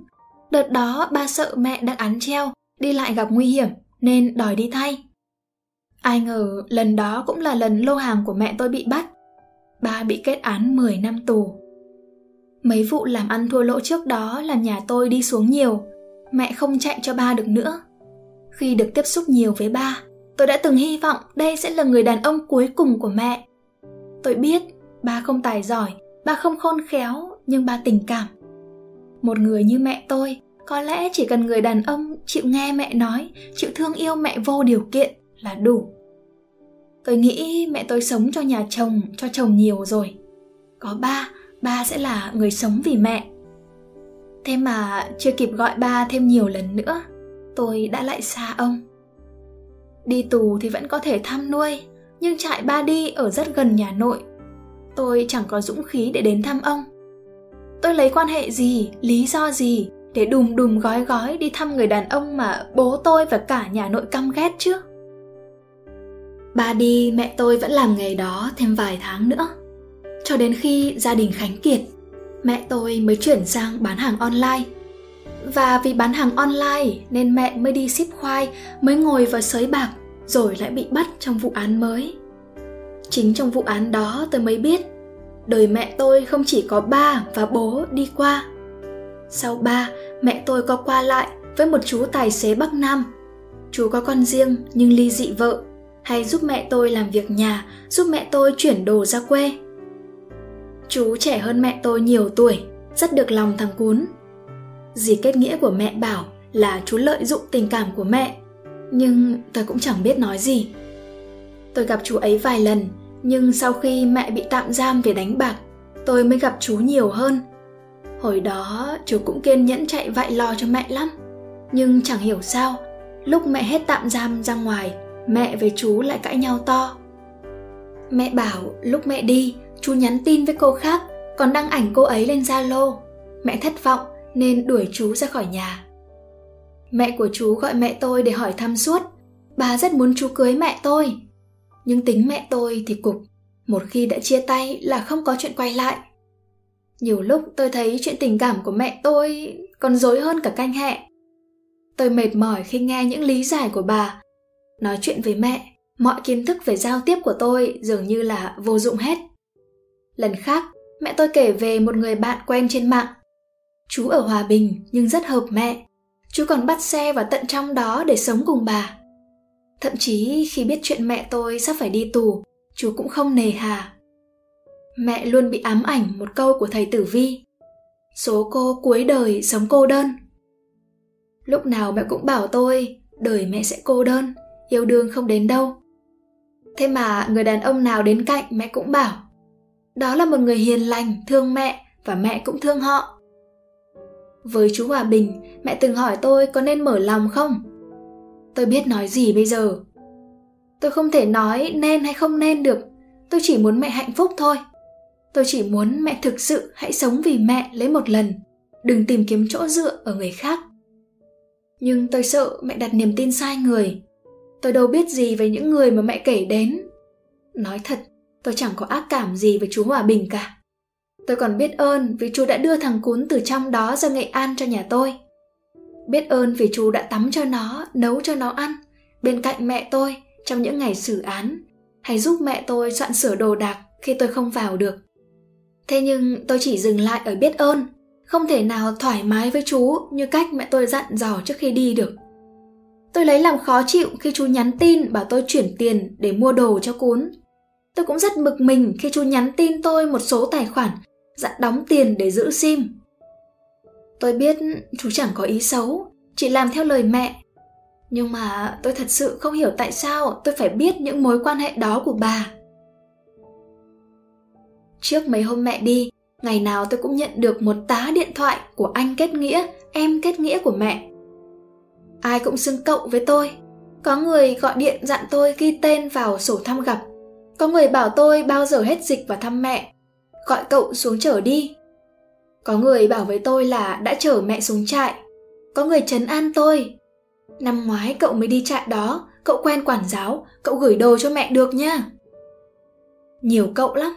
Đợt đó ba sợ mẹ đang án treo, đi lại gặp nguy hiểm nên đòi đi thay. Ai ngờ lần đó cũng là lần lô hàng của mẹ tôi bị bắt. Ba bị kết án 10 năm tù. Mấy vụ làm ăn thua lỗ trước đó làm nhà tôi đi xuống nhiều, mẹ không chạy cho ba được nữa. Khi được tiếp xúc nhiều với ba, tôi đã từng hy vọng đây sẽ là người đàn ông cuối cùng của mẹ. Tôi biết ba không tài giỏi, ba không khôn khéo, nhưng ba tình cảm. Một người như mẹ tôi có lẽ chỉ cần người đàn ông chịu nghe mẹ nói chịu thương yêu mẹ vô điều kiện là đủ. Tôi nghĩ mẹ tôi sống cho nhà chồng cho chồng nhiều rồi. Có ba ba sẽ là người sống vì mẹ. Thế mà chưa kịp gọi ba thêm nhiều lần nữa tôi đã lại xa ông đi tù thì vẫn có thể thăm nuôi nhưng trại ba đi ở rất gần nhà nội tôi chẳng có dũng khí để đến thăm ông tôi lấy quan hệ gì, lý do gì để đùm đùm gói gói đi thăm người đàn ông mà bố tôi và cả nhà nội căm ghét chứ? Ba đi mẹ tôi vẫn làm nghề đó thêm vài tháng nữa. Cho đến khi gia đình Khánh Kiệt, mẹ tôi mới chuyển sang bán hàng online. Và vì bán hàng online nên mẹ mới đi ship khoai, mới ngồi vào sới bạc rồi lại bị bắt trong vụ án mới. Chính trong vụ án đó tôi mới biết đời mẹ tôi không chỉ có ba và bố đi qua. Sau ba, mẹ tôi có qua lại với một chú tài xế Bắc Nam. Chú có con riêng nhưng ly dị vợ, hay giúp mẹ tôi làm việc nhà, giúp mẹ tôi chuyển đồ ra quê. Chú trẻ hơn mẹ tôi nhiều tuổi, rất được lòng thằng cún. Dì kết nghĩa của mẹ bảo là chú lợi dụng tình cảm của mẹ, nhưng tôi cũng chẳng biết nói gì. Tôi gặp chú ấy vài lần, nhưng sau khi mẹ bị tạm giam vì đánh bạc, tôi mới gặp chú nhiều hơn. Hồi đó chú cũng kiên nhẫn chạy vạy lo cho mẹ lắm, nhưng chẳng hiểu sao, lúc mẹ hết tạm giam ra ngoài, mẹ với chú lại cãi nhau to. Mẹ bảo lúc mẹ đi, chú nhắn tin với cô khác, còn đăng ảnh cô ấy lên Zalo. Mẹ thất vọng nên đuổi chú ra khỏi nhà. Mẹ của chú gọi mẹ tôi để hỏi thăm suốt. Bà rất muốn chú cưới mẹ tôi. Nhưng tính mẹ tôi thì cục. Một khi đã chia tay là không có chuyện quay lại. Nhiều lúc tôi thấy chuyện tình cảm của mẹ tôi còn dối hơn cả canh hẹ. Tôi mệt mỏi khi nghe những lý giải của bà. Nói chuyện với mẹ, mọi kiến thức về giao tiếp của tôi dường như là vô dụng hết. Lần khác, mẹ tôi kể về một người bạn quen trên mạng. Chú ở Hòa Bình nhưng rất hợp mẹ. Chú còn bắt xe vào tận trong đó để sống cùng bà. Thậm chí khi biết chuyện mẹ tôi sắp phải đi tù, chú cũng không nề hà. Mẹ luôn bị ám ảnh một câu của thầy Tử Vi. Số cô cuối đời sống cô đơn. Lúc nào mẹ cũng bảo tôi, đời mẹ sẽ cô đơn, yêu đương không đến đâu. Thế mà người đàn ông nào đến cạnh mẹ cũng bảo, đó là một người hiền lành, thương mẹ và mẹ cũng thương họ. Với chú Hòa Bình, mẹ từng hỏi tôi có nên mở lòng không? Tôi biết nói gì bây giờ. Tôi không thể nói nên hay không nên được. Tôi chỉ muốn mẹ hạnh phúc thôi. Tôi chỉ muốn mẹ thực sự hãy sống vì mẹ lấy một lần. Đừng tìm kiếm chỗ dựa ở người khác. Nhưng tôi sợ mẹ đặt niềm tin sai người. Tôi đâu biết gì về những người mà mẹ kể đến. Nói thật, tôi chẳng có ác cảm gì với chú Hòa Bình cả. Tôi còn biết ơn vì chú đã đưa thằng cún từ trong đó ra Nghệ An cho nhà tôi. Biết ơn vì chú đã tắm cho nó, nấu cho nó ăn, bên cạnh mẹ tôi trong những ngày xử án, hay giúp mẹ tôi soạn sửa đồ đạc khi tôi không vào được. Thế nhưng tôi chỉ dừng lại ở biết ơn, không thể nào thoải mái với chú như cách mẹ tôi dặn dò trước khi đi được. Tôi lấy làm khó chịu khi chú nhắn tin bảo tôi chuyển tiền để mua đồ cho cún. Tôi cũng rất bực mình khi chú nhắn tin tôi một số tài khoản dặn đóng tiền để giữ sim. Tôi biết chú chẳng có ý xấu, chỉ làm theo lời mẹ. Nhưng mà tôi thật sự không hiểu tại sao tôi phải biết những mối quan hệ đó của bà. Trước mấy hôm mẹ đi, ngày nào tôi cũng nhận được một tá điện thoại của anh kết nghĩa, em kết nghĩa của mẹ. Ai cũng xưng cậu với tôi. Có người gọi điện dặn tôi ghi tên vào sổ thăm gặp. Có người bảo tôi bao giờ hết dịch và thăm mẹ. Gọi cậu xuống chở đi. Có người bảo với tôi là đã chở mẹ xuống trại. Có người chấn an tôi. Năm ngoái cậu mới đi trại đó, cậu quen quản giáo, cậu gửi đồ cho mẹ được nha. Nhiều cậu lắm.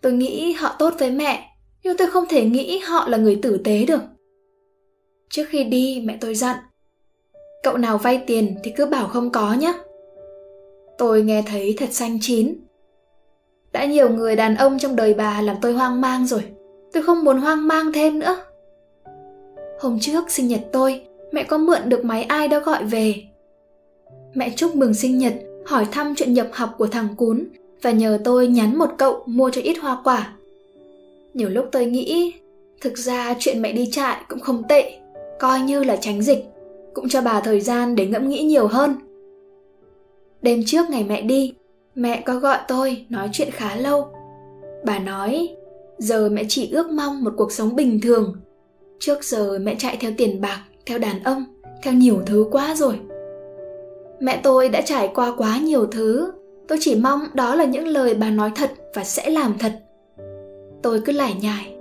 Tôi nghĩ họ tốt với mẹ, nhưng tôi không thể nghĩ họ là người tử tế được. Trước khi đi, mẹ tôi dặn. Cậu nào vay tiền thì cứ bảo không có nhé. Tôi nghe thấy thật xanh chín. Đã nhiều người đàn ông trong đời bà làm tôi hoang mang rồi. Tôi không muốn hoang mang thêm nữa. Hôm trước sinh nhật tôi, mẹ có mượn được máy ai đó gọi về. Mẹ chúc mừng sinh nhật, hỏi thăm chuyện nhập học của thằng cún và nhờ tôi nhắn một cậu mua cho ít hoa quả. Nhiều lúc tôi nghĩ, thực ra chuyện mẹ đi trại cũng không tệ, coi như là tránh dịch, cũng cho bà thời gian để ngẫm nghĩ nhiều hơn. Đêm trước ngày mẹ đi, mẹ có gọi tôi nói chuyện khá lâu. Bà nói, giờ mẹ chỉ ước mong một cuộc sống bình thường. Trước giờ mẹ chạy theo tiền bạc, theo đàn ông, theo nhiều thứ quá rồi. Mẹ tôi đã trải qua quá nhiều thứ, tôi chỉ mong đó là những lời bà nói thật và sẽ làm thật. Tôi cứ lải nhải.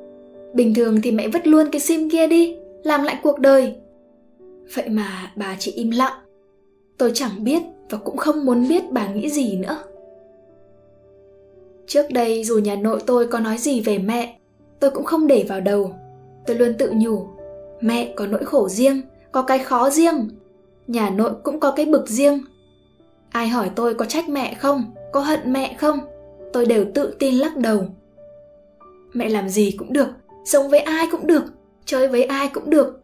Bình thường thì mẹ vứt luôn cái sim kia đi, làm lại cuộc đời. Vậy mà bà chỉ im lặng. Tôi chẳng biết và cũng không muốn biết bà nghĩ gì nữa. Trước đây dù nhà nội tôi có nói gì về mẹ, tôi cũng không để vào đầu. Tôi luôn tự nhủ, mẹ có nỗi khổ riêng, có cái khó riêng. Nhà nội cũng có cái bực riêng. Ai hỏi tôi có trách mẹ không, có hận mẹ không, tôi đều tự tin lắc đầu. Mẹ làm gì cũng được, sống với ai cũng được, chơi với ai cũng được.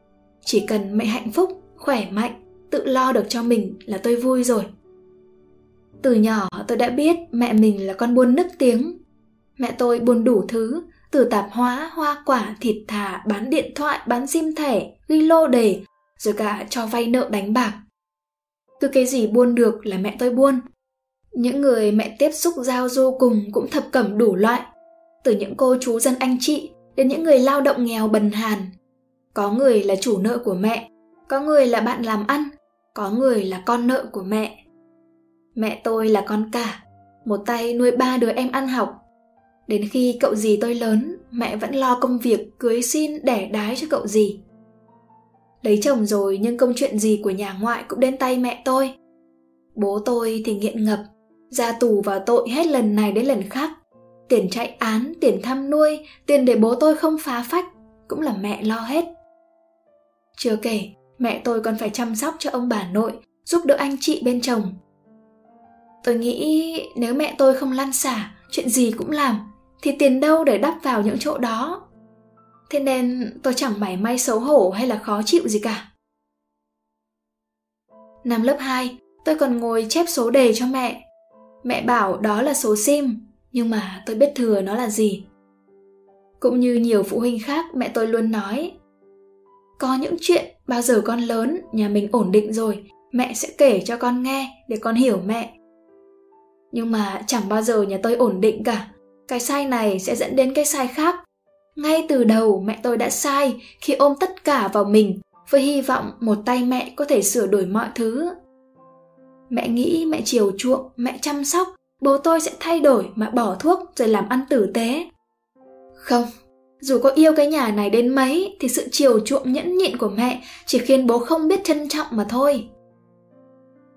Chỉ cần mẹ hạnh phúc, khỏe mạnh, tự lo được cho mình là tôi vui rồi. Từ nhỏ tôi đã biết mẹ mình là con buôn nức tiếng. Mẹ tôi buôn đủ thứ, từ tạp hóa, hoa quả, thịt thà, bán điện thoại, bán sim thẻ, ghi lô đề, rồi cả cho vay nợ đánh bạc. Cứ cái gì buôn được là mẹ tôi buôn. Những người mẹ tiếp xúc giao du cùng cũng thập cẩm đủ loại. Từ những cô chú dân anh chị đến những người lao động nghèo bần hàn. Có người là chủ nợ của mẹ, có người là bạn làm ăn, có người là con nợ của mẹ. Mẹ tôi là con cả, một tay nuôi ba đứa em ăn học. Đến khi cậu dì tôi lớn, mẹ vẫn lo công việc cưới xin đẻ đái cho cậu dì. Lấy chồng rồi nhưng công chuyện gì của nhà ngoại cũng đến tay mẹ tôi. Bố tôi thì nghiện ngập, ra tù vào tội hết lần này đến lần khác. Tiền chạy án, tiền thăm nuôi, tiền để bố tôi không phá phách, cũng là mẹ lo hết. Chưa kể, mẹ tôi còn phải chăm sóc cho ông bà nội, giúp đỡ anh chị bên chồng. Tôi nghĩ nếu mẹ tôi không lăn xả, chuyện gì cũng làm, thì tiền đâu để đắp vào những chỗ đó. Thế nên tôi chẳng mảy may xấu hổ hay là khó chịu gì cả. Năm lớp 2, tôi còn ngồi chép số đề cho mẹ. Mẹ bảo đó là số sim, nhưng mà tôi biết thừa nó là gì. Cũng như nhiều phụ huynh khác, mẹ tôi luôn nói có những chuyện bao giờ con lớn, nhà mình ổn định rồi, mẹ sẽ kể cho con nghe để con hiểu mẹ. Nhưng mà chẳng bao giờ nhà tôi ổn định cả. Cái sai này sẽ dẫn đến cái sai khác. Ngay từ đầu mẹ tôi đã sai khi ôm tất cả vào mình với hy vọng một tay mẹ có thể sửa đổi mọi thứ. Mẹ nghĩ mẹ chiều chuộng, mẹ chăm sóc, bố tôi sẽ thay đổi mà bỏ thuốc rồi làm ăn tử tế. Không, dù có yêu cái nhà này đến mấy thì sự chiều chuộng nhẫn nhịn của mẹ chỉ khiến bố không biết trân trọng mà thôi.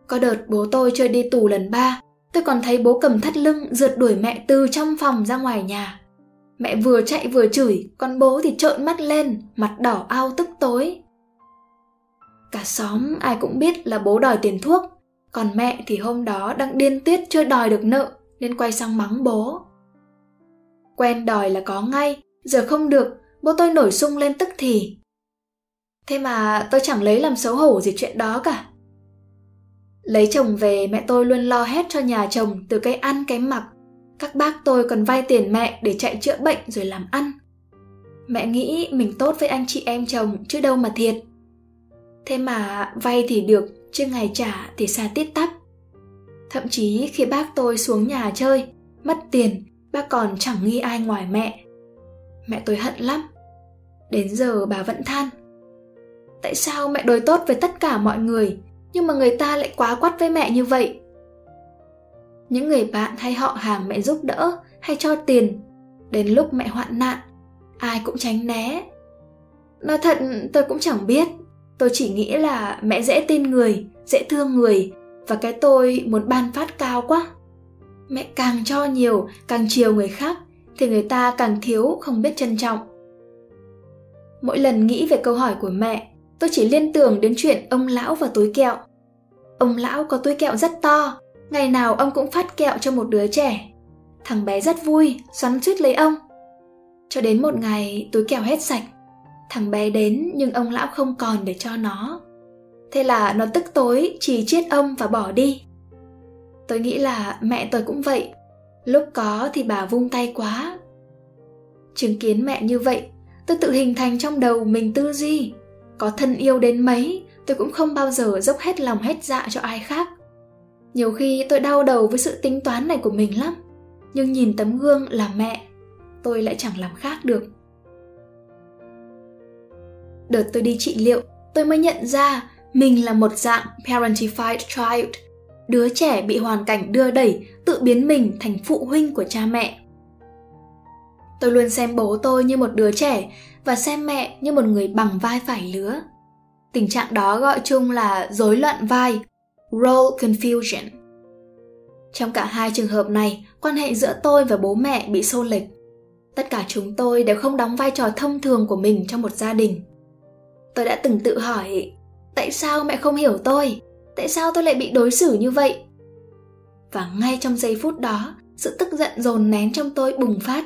Có đợt bố tôi chơi đi tù lần ba, tôi còn thấy bố cầm thắt lưng rượt đuổi mẹ từ trong phòng ra ngoài nhà. Mẹ vừa chạy vừa chửi, còn bố thì trợn mắt lên, mặt đỏ ao tức tối. Cả xóm ai cũng biết là bố đòi tiền thuốc, còn mẹ thì hôm đó đang điên tiết chưa đòi được nợ nên quay sang mắng bố. Quen đòi là có ngay, Giờ không được, bố tôi nổi sung lên tức thì. Thế mà tôi chẳng lấy làm xấu hổ gì chuyện đó cả. Lấy chồng về mẹ tôi luôn lo hết cho nhà chồng từ cái ăn cái mặc. Các bác tôi còn vay tiền mẹ để chạy chữa bệnh rồi làm ăn. Mẹ nghĩ mình tốt với anh chị em chồng chứ đâu mà thiệt. Thế mà vay thì được, chứ ngày trả thì xa tít tắp. Thậm chí khi bác tôi xuống nhà chơi, mất tiền, bác còn chẳng nghi ai ngoài mẹ mẹ tôi hận lắm đến giờ bà vẫn than tại sao mẹ đối tốt với tất cả mọi người nhưng mà người ta lại quá quắt với mẹ như vậy. Những người bạn hay họ hàng mẹ giúp đỡ hay cho tiền, đến lúc mẹ hoạn nạn, ai cũng tránh né. Nói thật, tôi cũng chẳng biết. Tôi chỉ nghĩ là mẹ dễ tin người, dễ thương người, và cái tôi muốn ban phát cao quá. Mẹ càng cho nhiều, càng chiều người khác, thì người ta càng thiếu không biết trân trọng. Mỗi lần nghĩ về câu hỏi của mẹ tôi chỉ liên tưởng đến chuyện ông lão và túi kẹo. Ông lão có túi kẹo rất to, ngày nào ông cũng phát kẹo cho một đứa trẻ. Thằng bé rất vui, xoắn suýt lấy ông. Cho đến một ngày, túi kẹo hết sạch. Thằng bé đến nhưng ông lão không còn để cho nó. Thế là nó tức tối, chỉ chết ông và bỏ đi. Tôi nghĩ là mẹ tôi cũng vậy. Lúc có thì bà vung tay quá. Chứng kiến mẹ như vậy, tôi tự hình thành trong đầu mình tư duy có thân yêu đến mấy, tôi cũng không bao giờ dốc hết lòng hết dạ cho ai khác. Nhiều khi tôi đau đầu với sự tính toán này của mình lắm, nhưng nhìn tấm gương là mẹ, tôi lại chẳng làm khác được. Đợt tôi đi trị liệu, tôi mới nhận ra mình là một dạng parentified child, đứa trẻ bị hoàn cảnh đưa đẩy, tự biến mình thành phụ huynh của cha mẹ. Tôi luôn xem bố tôi như một đứa trẻ và xem mẹ như một người bằng vai phải lứa. Tình trạng đó gọi chung là rối loạn vai, role confusion. Trong cả hai trường hợp này, quan hệ giữa tôi và bố mẹ bị xô lệch. Tất cả chúng tôi đều không đóng vai trò thông thường của mình trong một gia đình. Tôi đã từng tự hỏi, tại sao mẹ không hiểu tôi? Tại sao tôi lại bị đối xử như vậy? Và ngay trong giây phút đó, sự tức giận dồn nén trong tôi bùng phát.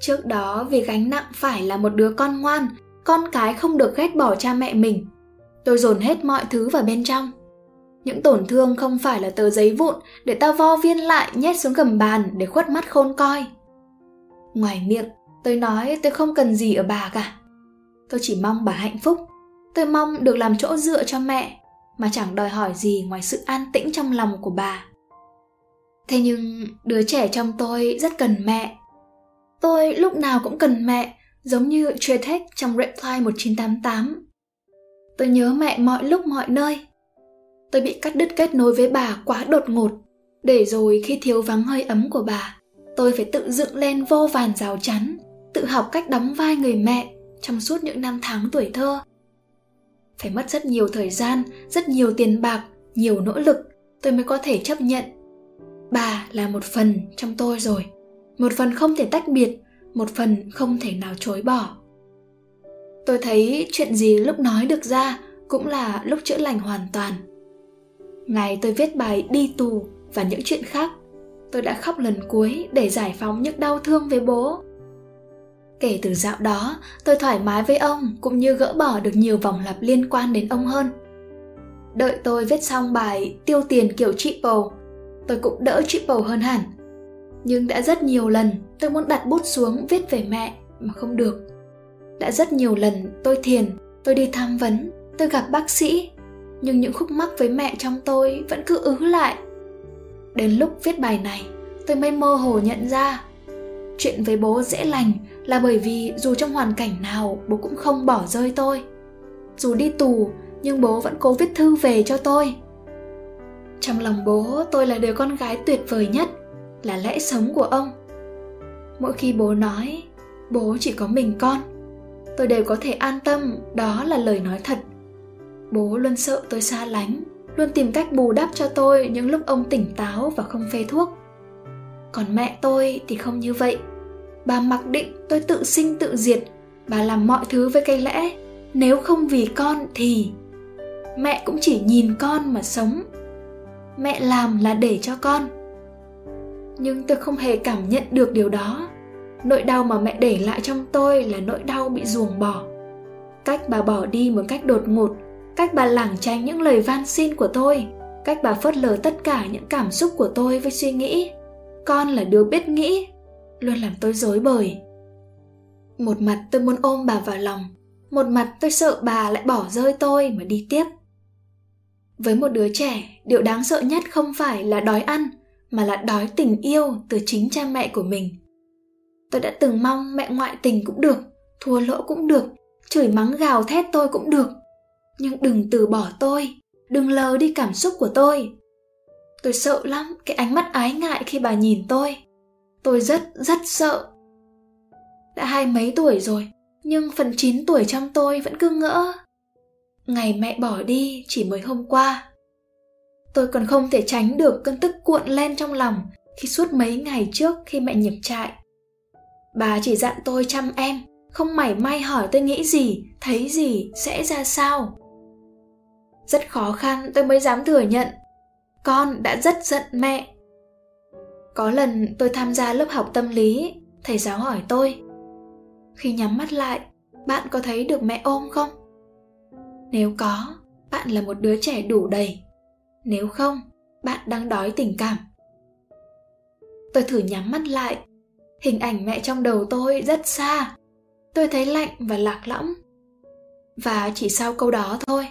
Trước đó vì gánh nặng phải là một đứa con ngoan, con cái không được ghét bỏ cha mẹ mình. Tôi dồn hết mọi thứ vào bên trong. Những tổn thương không phải là tờ giấy vụn để tao vo viên lại nhét xuống gầm bàn để khuất mắt khôn coi. Ngoài miệng, tôi nói tôi không cần gì ở bà cả. Tôi chỉ mong bà hạnh phúc. Tôi mong được làm chỗ dựa cho mẹ, mà chẳng đòi hỏi gì ngoài sự an tĩnh trong lòng của bà. Thế nhưng đứa trẻ trong tôi rất cần mẹ. Tôi lúc nào cũng cần mẹ, giống như Tretek trong Reply 1988. Tôi nhớ mẹ mọi lúc mọi nơi. Tôi bị cắt đứt kết nối với bà quá đột ngột, để rồi khi thiếu vắng hơi ấm của bà, tôi phải tự dựng lên vô vàn rào chắn, tự học cách đóng vai người mẹ trong suốt những năm tháng tuổi thơ. Phải mất rất nhiều thời gian, rất nhiều tiền bạc, nhiều nỗ lực tôi mới có thể chấp nhận. Bà là một phần trong tôi rồi, một phần không thể tách biệt, một phần không thể nào chối bỏ. Tôi thấy chuyện gì lúc nói được ra cũng là lúc chữa lành hoàn toàn. Ngày tôi viết bài đi tù và những chuyện khác, tôi đã khóc lần cuối để giải phóng những đau thương với bố Kể từ dạo đó, tôi thoải mái với ông cũng như gỡ bỏ được nhiều vòng lặp liên quan đến ông hơn. Đợi tôi viết xong bài tiêu tiền kiểu triple, tôi cũng đỡ triple hơn hẳn. Nhưng đã rất nhiều lần tôi muốn đặt bút xuống viết về mẹ mà không được. Đã rất nhiều lần tôi thiền, tôi đi tham vấn, tôi gặp bác sĩ, nhưng những khúc mắc với mẹ trong tôi vẫn cứ ứ lại. Đến lúc viết bài này, tôi mới mơ hồ nhận ra chuyện với bố dễ lành là bởi vì dù trong hoàn cảnh nào bố cũng không bỏ rơi tôi dù đi tù nhưng bố vẫn cố viết thư về cho tôi trong lòng bố tôi là đứa con gái tuyệt vời nhất là lẽ sống của ông. Mỗi khi bố nói, bố chỉ có mình con, tôi đều có thể an tâm đó là lời nói thật. Bố luôn sợ tôi xa lánh, luôn tìm cách bù đắp cho tôi những lúc ông tỉnh táo và không phê thuốc. Còn mẹ tôi thì không như vậy. Bà mặc định tôi tự sinh tự diệt, bà làm mọi thứ với cái lẽ, nếu không vì con thì. Mẹ cũng chỉ nhìn con mà sống. Mẹ làm là để cho con nhưng tôi không hề cảm nhận được điều đó. Nỗi đau mà mẹ để lại trong tôi là nỗi đau bị ruồng bỏ. Cách bà bỏ đi một cách đột ngột, cách bà lảng tránh những lời van xin của tôi, cách bà phớt lờ tất cả những cảm xúc của tôi với suy nghĩ. Con là đứa biết nghĩ, luôn làm tôi dối bời. Một mặt tôi muốn ôm bà vào lòng, một mặt tôi sợ bà lại bỏ rơi tôi mà đi tiếp. Với một đứa trẻ, điều đáng sợ nhất không phải là đói ăn mà là đói tình yêu từ chính cha mẹ của mình. Tôi đã từng mong mẹ ngoại tình cũng được, thua lỗ cũng được, chửi mắng gào thét tôi cũng được. Nhưng đừng từ bỏ tôi, đừng lờ đi cảm xúc của tôi. Tôi sợ lắm, cái ánh mắt ái ngại khi bà nhìn tôi. Tôi rất rất sợ. Đã hai mấy tuổi rồi, nhưng phần 9 tuổi trong tôi vẫn cứ ngỡ. Ngày mẹ bỏ đi chỉ mới hôm qua tôi còn không thể tránh được cơn tức cuộn lên trong lòng khi suốt mấy ngày trước khi mẹ nhập trại bà chỉ dặn tôi chăm em không mảy may hỏi tôi nghĩ gì thấy gì sẽ ra sao rất khó khăn tôi mới dám thừa nhận con đã rất giận mẹ có lần tôi tham gia lớp học tâm lý, thầy giáo hỏi tôi. Khi nhắm mắt lại, bạn có thấy được mẹ ôm không? Nếu có, bạn là một đứa trẻ đủ đầy. Nếu không, bạn đang đói tình cảm. Tôi thử nhắm mắt lại, hình ảnh mẹ trong đầu tôi rất xa. Tôi thấy lạnh và lạc lõng. Và chỉ sau câu đó thôi,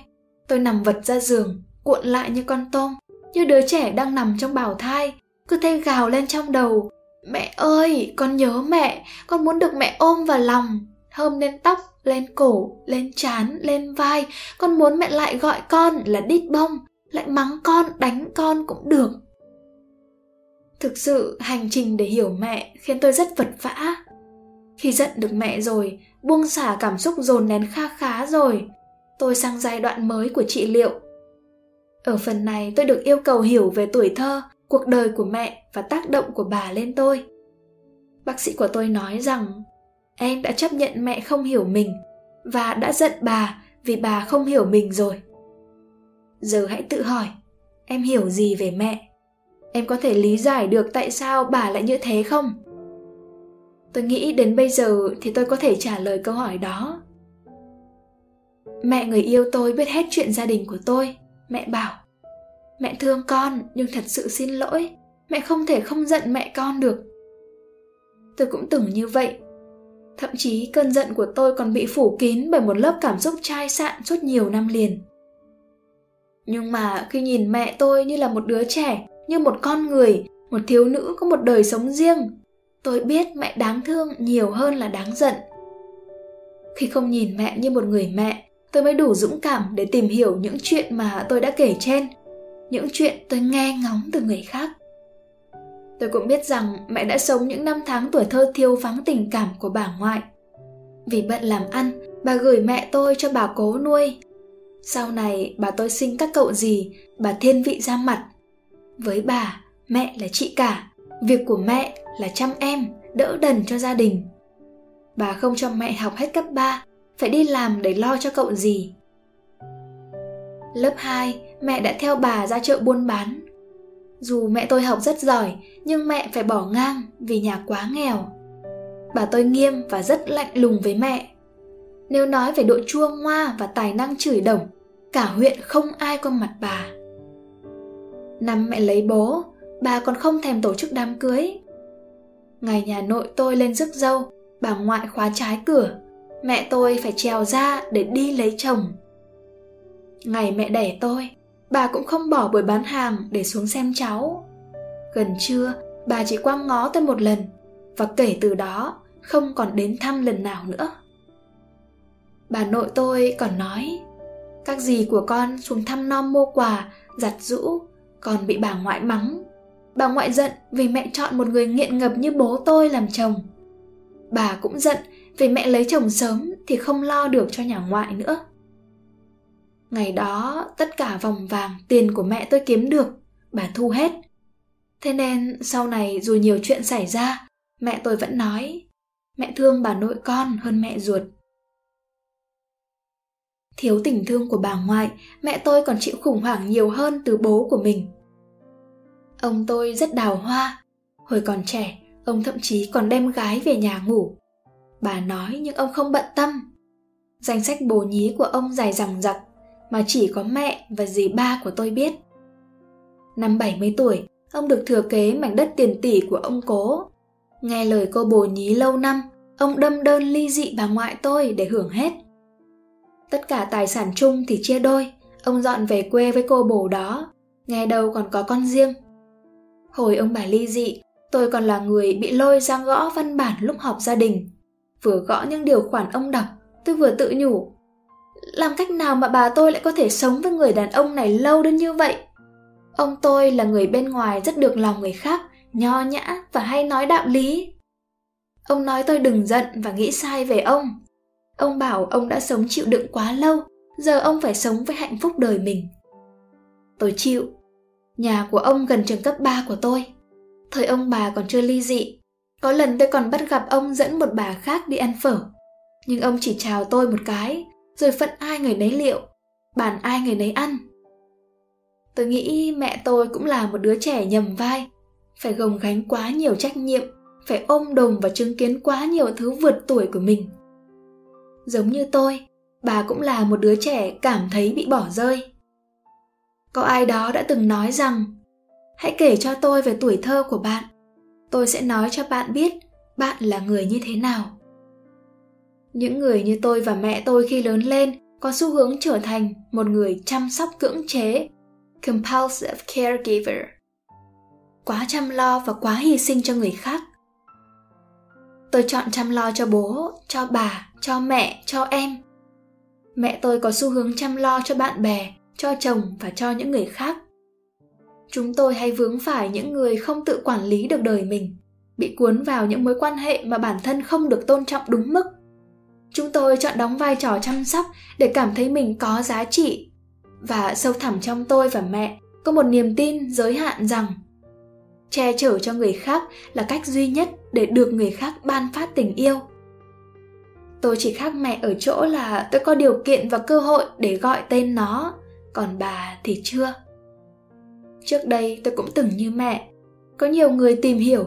tôi nằm vật ra giường, cuộn lại như con tôm, như đứa trẻ đang nằm trong bào thai cứ thấy gào lên trong đầu mẹ ơi con nhớ mẹ con muốn được mẹ ôm vào lòng thơm lên tóc lên cổ lên trán lên vai con muốn mẹ lại gọi con là đít bông lại mắng con đánh con cũng được thực sự hành trình để hiểu mẹ khiến tôi rất vật vã Khi giận được mẹ rồi, buông xả cảm xúc dồn nén kha khá rồi, tôi sang giai đoạn mới của trị liệu. Ở phần này tôi được yêu cầu hiểu về tuổi thơ, cuộc đời của mẹ và tác động của bà lên tôi. Bác sĩ của tôi nói rằng em đã chấp nhận mẹ không hiểu mình và đã giận bà vì bà không hiểu mình rồi. Giờ hãy tự hỏi, em hiểu gì về mẹ? Em có thể lý giải được tại sao bà lại như thế không? Tôi nghĩ đến bây giờ thì tôi có thể trả lời câu hỏi đó. Mẹ người yêu tôi biết hết chuyện gia đình của tôi. Mẹ bảo, mẹ thương con nhưng thật sự xin lỗi, mẹ không thể không giận mẹ con được. Tôi cũng từng như vậy. Thậm chí cơn giận của tôi còn bị phủ kín bởi một lớp cảm xúc chai sạn suốt nhiều năm liền. Nhưng mà khi nhìn mẹ tôi như là một đứa trẻ, như một con người, một thiếu nữ có một đời sống riêng, tôi biết mẹ đáng thương nhiều hơn là đáng giận. Khi không nhìn mẹ như một người mẹ tôi mới đủ dũng cảm để tìm hiểu những chuyện mà tôi đã kể trên những chuyện tôi nghe ngóng từ người khác. Tôi cũng biết rằng mẹ đã sống những năm tháng tuổi thơ thiêu vắng tình cảm của bà ngoại. Vì bận làm ăn bà gửi mẹ tôi cho bà cố nuôi sau này bà tôi sinh các cậu gì, bà thiên vị ra mặt. Với bà, mẹ là chị cả. Việc của mẹ là chăm em, đỡ đần cho gia đình. Bà không cho mẹ học hết cấp 3 phải đi làm để lo cho cậu gì. Lớp 2 mẹ đã theo bà ra chợ buôn bán. Dù mẹ tôi học rất giỏi, nhưng mẹ phải bỏ ngang vì nhà quá nghèo. Bà tôi nghiêm và rất lạnh lùng với mẹ nếu nói về độ chua ngoa và tài năng chửi đồng cả huyện không ai qua mặt bà năm mẹ lấy bố bà còn không thèm tổ chức đám cưới. Ngày nhà nội tôi lên rước dâu, bà ngoại khóa trái cửa, mẹ tôi phải trèo ra để đi lấy chồng. Ngày mẹ đẻ tôi, bà cũng không bỏ buổi bán hàng để xuống xem cháu. Gần trưa, bà chỉ quăng ngó tôi một lần, và kể từ đó không còn đến thăm lần nào nữa. Bà nội tôi còn nói, các dì của con xuống thăm non mua quà, giặt rũ, còn bị bà ngoại mắng Bà ngoại giận vì mẹ chọn một người nghiện ngập như bố tôi làm chồng. Bà cũng giận vì mẹ lấy chồng sớm thì không lo được cho nhà ngoại nữa. Ngày đó, tất cả vòng vàng tiền của mẹ tôi kiếm được, bà thu hết. Thế nên sau này dù nhiều chuyện xảy ra, mẹ tôi vẫn nói, mẹ thương bà nội con hơn mẹ ruột. Thiếu tình thương của bà ngoại, mẹ tôi còn chịu khủng hoảng nhiều hơn từ bố của mình. Ông tôi rất đào hoa. Hồi còn trẻ, ông thậm chí còn đem gái về nhà ngủ. Bà nói nhưng ông không bận tâm. Danh sách bồ nhí của ông dài dằng dặc, mà chỉ có mẹ và dì ba của tôi biết. Năm 70 tuổi, ông được thừa kế mảnh đất tiền tỷ của ông cố. Nghe lời cô bồ nhí lâu năm, ông đâm đơn ly dị bà ngoại tôi để hưởng hết. Tất cả tài sản chung thì chia đôi, ông dọn về quê với cô bồ đó, nghe đâu còn có con riêng. Hồi ông bà ly dị, tôi còn là người bị lôi ra gõ văn bản lúc họp gia đình. Vừa gõ những điều khoản ông đọc, tôi vừa tự nhủ. Làm cách nào mà bà tôi lại có thể sống với người đàn ông này lâu đến như vậy? Ông tôi là người bên ngoài rất được lòng người khác, nho nhã và hay nói đạo lý. Ông nói tôi đừng giận và nghĩ sai về ông. Ông bảo ông đã sống chịu đựng quá lâu, giờ ông phải sống với hạnh phúc đời mình. Tôi chịu, Nhà của ông gần trường cấp 3 của tôi. Thời ông bà còn chưa ly dị. Có lần tôi còn bắt gặp ông dẫn một bà khác đi ăn phở. Nhưng ông chỉ chào tôi một cái, rồi phận ai người nấy liệu, bàn ai người nấy ăn. Tôi nghĩ mẹ tôi cũng là một đứa trẻ nhầm vai, phải gồng gánh quá nhiều trách nhiệm, phải ôm đồm và chứng kiến quá nhiều thứ vượt tuổi của mình. Giống như tôi, bà cũng là một đứa trẻ cảm thấy bị bỏ rơi. Có ai đó đã từng nói rằng hãy kể cho tôi về tuổi thơ của bạn tôi sẽ nói cho bạn biết bạn là người như thế nào. Những người như tôi và mẹ tôi khi lớn lên có xu hướng trở thành một người chăm sóc cưỡng chế compulsive caregiver quá chăm lo và quá hy sinh cho người khác. Tôi chọn chăm lo cho bố cho bà cho mẹ, cho em mẹ tôi có xu hướng chăm lo cho bạn bè, cho chồng và cho những người khác chúng tôi hay vướng phải những người không tự quản lý được đời mình, bị cuốn vào những mối quan hệ mà bản thân không được tôn trọng đúng mức. Chúng tôi chọn đóng vai trò chăm sóc để cảm thấy mình có giá trị. Và sâu thẳm trong tôi và mẹ có một niềm tin giới hạn rằng che chở cho người khác là cách duy nhất để được người khác ban phát tình yêu tôi chỉ khác mẹ ở chỗ là tôi có điều kiện và cơ hội để gọi tên nó. Còn bà thì chưa. Trước đây tôi cũng từng như mẹ. Có nhiều người tìm hiểu,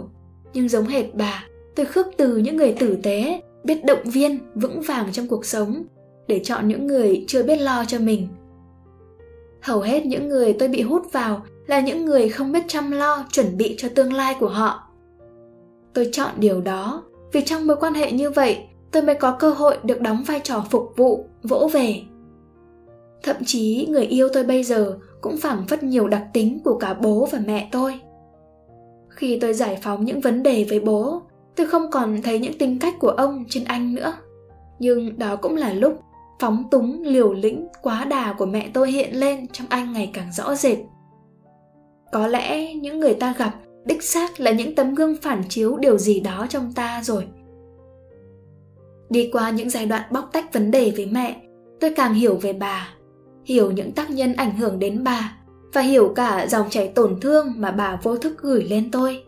nhưng giống hệt bà, tôi khước từ những người tử tế, biết động viên, vững vàng trong cuộc sống, để chọn những người chưa biết lo cho mình. Hầu hết những người tôi bị hút vào là những người không biết chăm lo, chuẩn bị cho tương lai của họ. Tôi chọn điều đó vì trong mối quan hệ như vậy tôi mới có cơ hội được đóng vai trò phục vụ, vỗ về. Thậm chí người yêu tôi bây giờ cũng phảng phất nhiều đặc tính của cả bố và mẹ tôi. Khi tôi giải phóng những vấn đề với bố, tôi không còn thấy những tính cách của ông trên anh nữa. Nhưng đó cũng là lúc phóng túng liều lĩnh quá đà của mẹ tôi hiện lên trong anh ngày càng rõ rệt. Có lẽ những người ta gặp đích xác là những tấm gương phản chiếu điều gì đó trong ta rồi đi qua những giai đoạn bóc tách vấn đề với mẹ, tôi càng hiểu về bà, hiểu những tác nhân ảnh hưởng đến bà, và hiểu cả dòng chảy tổn thương mà bà vô thức gửi lên tôi.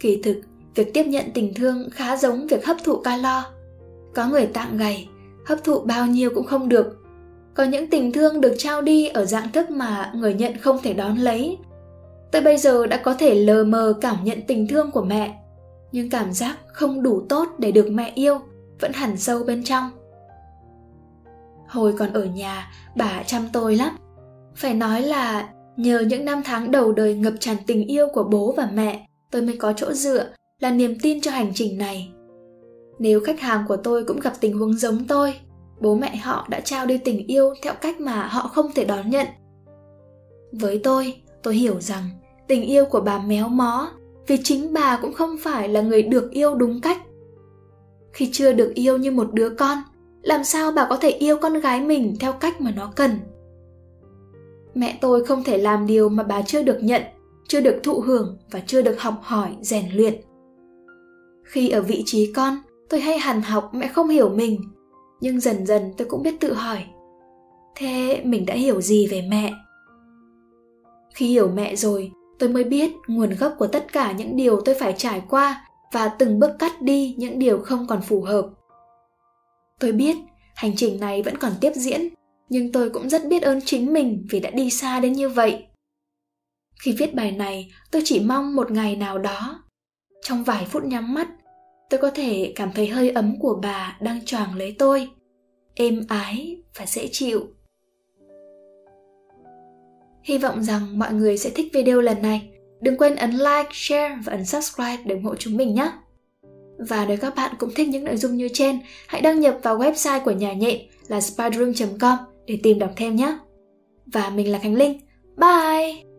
Kỳ thực, việc tiếp nhận tình thương khá giống việc hấp thụ calo. Có người tạng gầy hấp thụ bao nhiêu cũng không được. Có những tình thương được trao đi ở dạng thức mà người nhận không thể đón lấy. Tôi bây giờ đã có thể lờ mờ cảm nhận tình thương của mẹ, nhưng cảm giác không đủ tốt để được mẹ yêu vẫn hẳn sâu bên trong. Hồi còn ở nhà, bà chăm tôi lắm. Phải nói là nhờ những năm tháng đầu đời ngập tràn tình yêu của bố và mẹ, tôi mới có chỗ dựa, là niềm tin cho hành trình này. Nếu khách hàng của tôi cũng gặp tình huống giống tôi, bố mẹ họ đã trao đi tình yêu theo cách mà họ không thể đón nhận. Với tôi tôi hiểu rằng tình yêu của bà méo mó, vì chính bà cũng không phải là người được yêu đúng cách khi chưa được yêu như một đứa con, làm sao bà có thể yêu con gái mình theo cách mà nó cần? Mẹ tôi không thể làm điều mà bà chưa được nhận, chưa được thụ hưởng và chưa được học hỏi, rèn luyện. Khi ở vị trí con, tôi hay hằn học mẹ không hiểu mình, nhưng dần dần tôi cũng biết tự hỏi, thế mình đã hiểu gì về mẹ? Khi hiểu mẹ rồi, tôi mới biết nguồn gốc của tất cả những điều tôi phải trải qua và từng bước cắt đi những điều không còn phù hợp. Tôi biết, hành trình này vẫn còn tiếp diễn, nhưng tôi cũng rất biết ơn chính mình vì đã đi xa đến như vậy. Khi viết bài này, tôi chỉ mong một ngày nào đó, trong vài phút nhắm mắt, tôi có thể cảm thấy hơi ấm của bà đang choàng lấy tôi, êm ái và dễ chịu. Hy vọng rằng mọi người sẽ thích video lần này đừng quên ấn like, share và ấn subscribe để ủng hộ chúng mình nhé. Và nếu các bạn cũng thích những nội dung như trên, hãy đăng nhập vào website của nhà nhện là spiderroom com để tìm đọc thêm nhé. Và mình là khánh linh. Bye!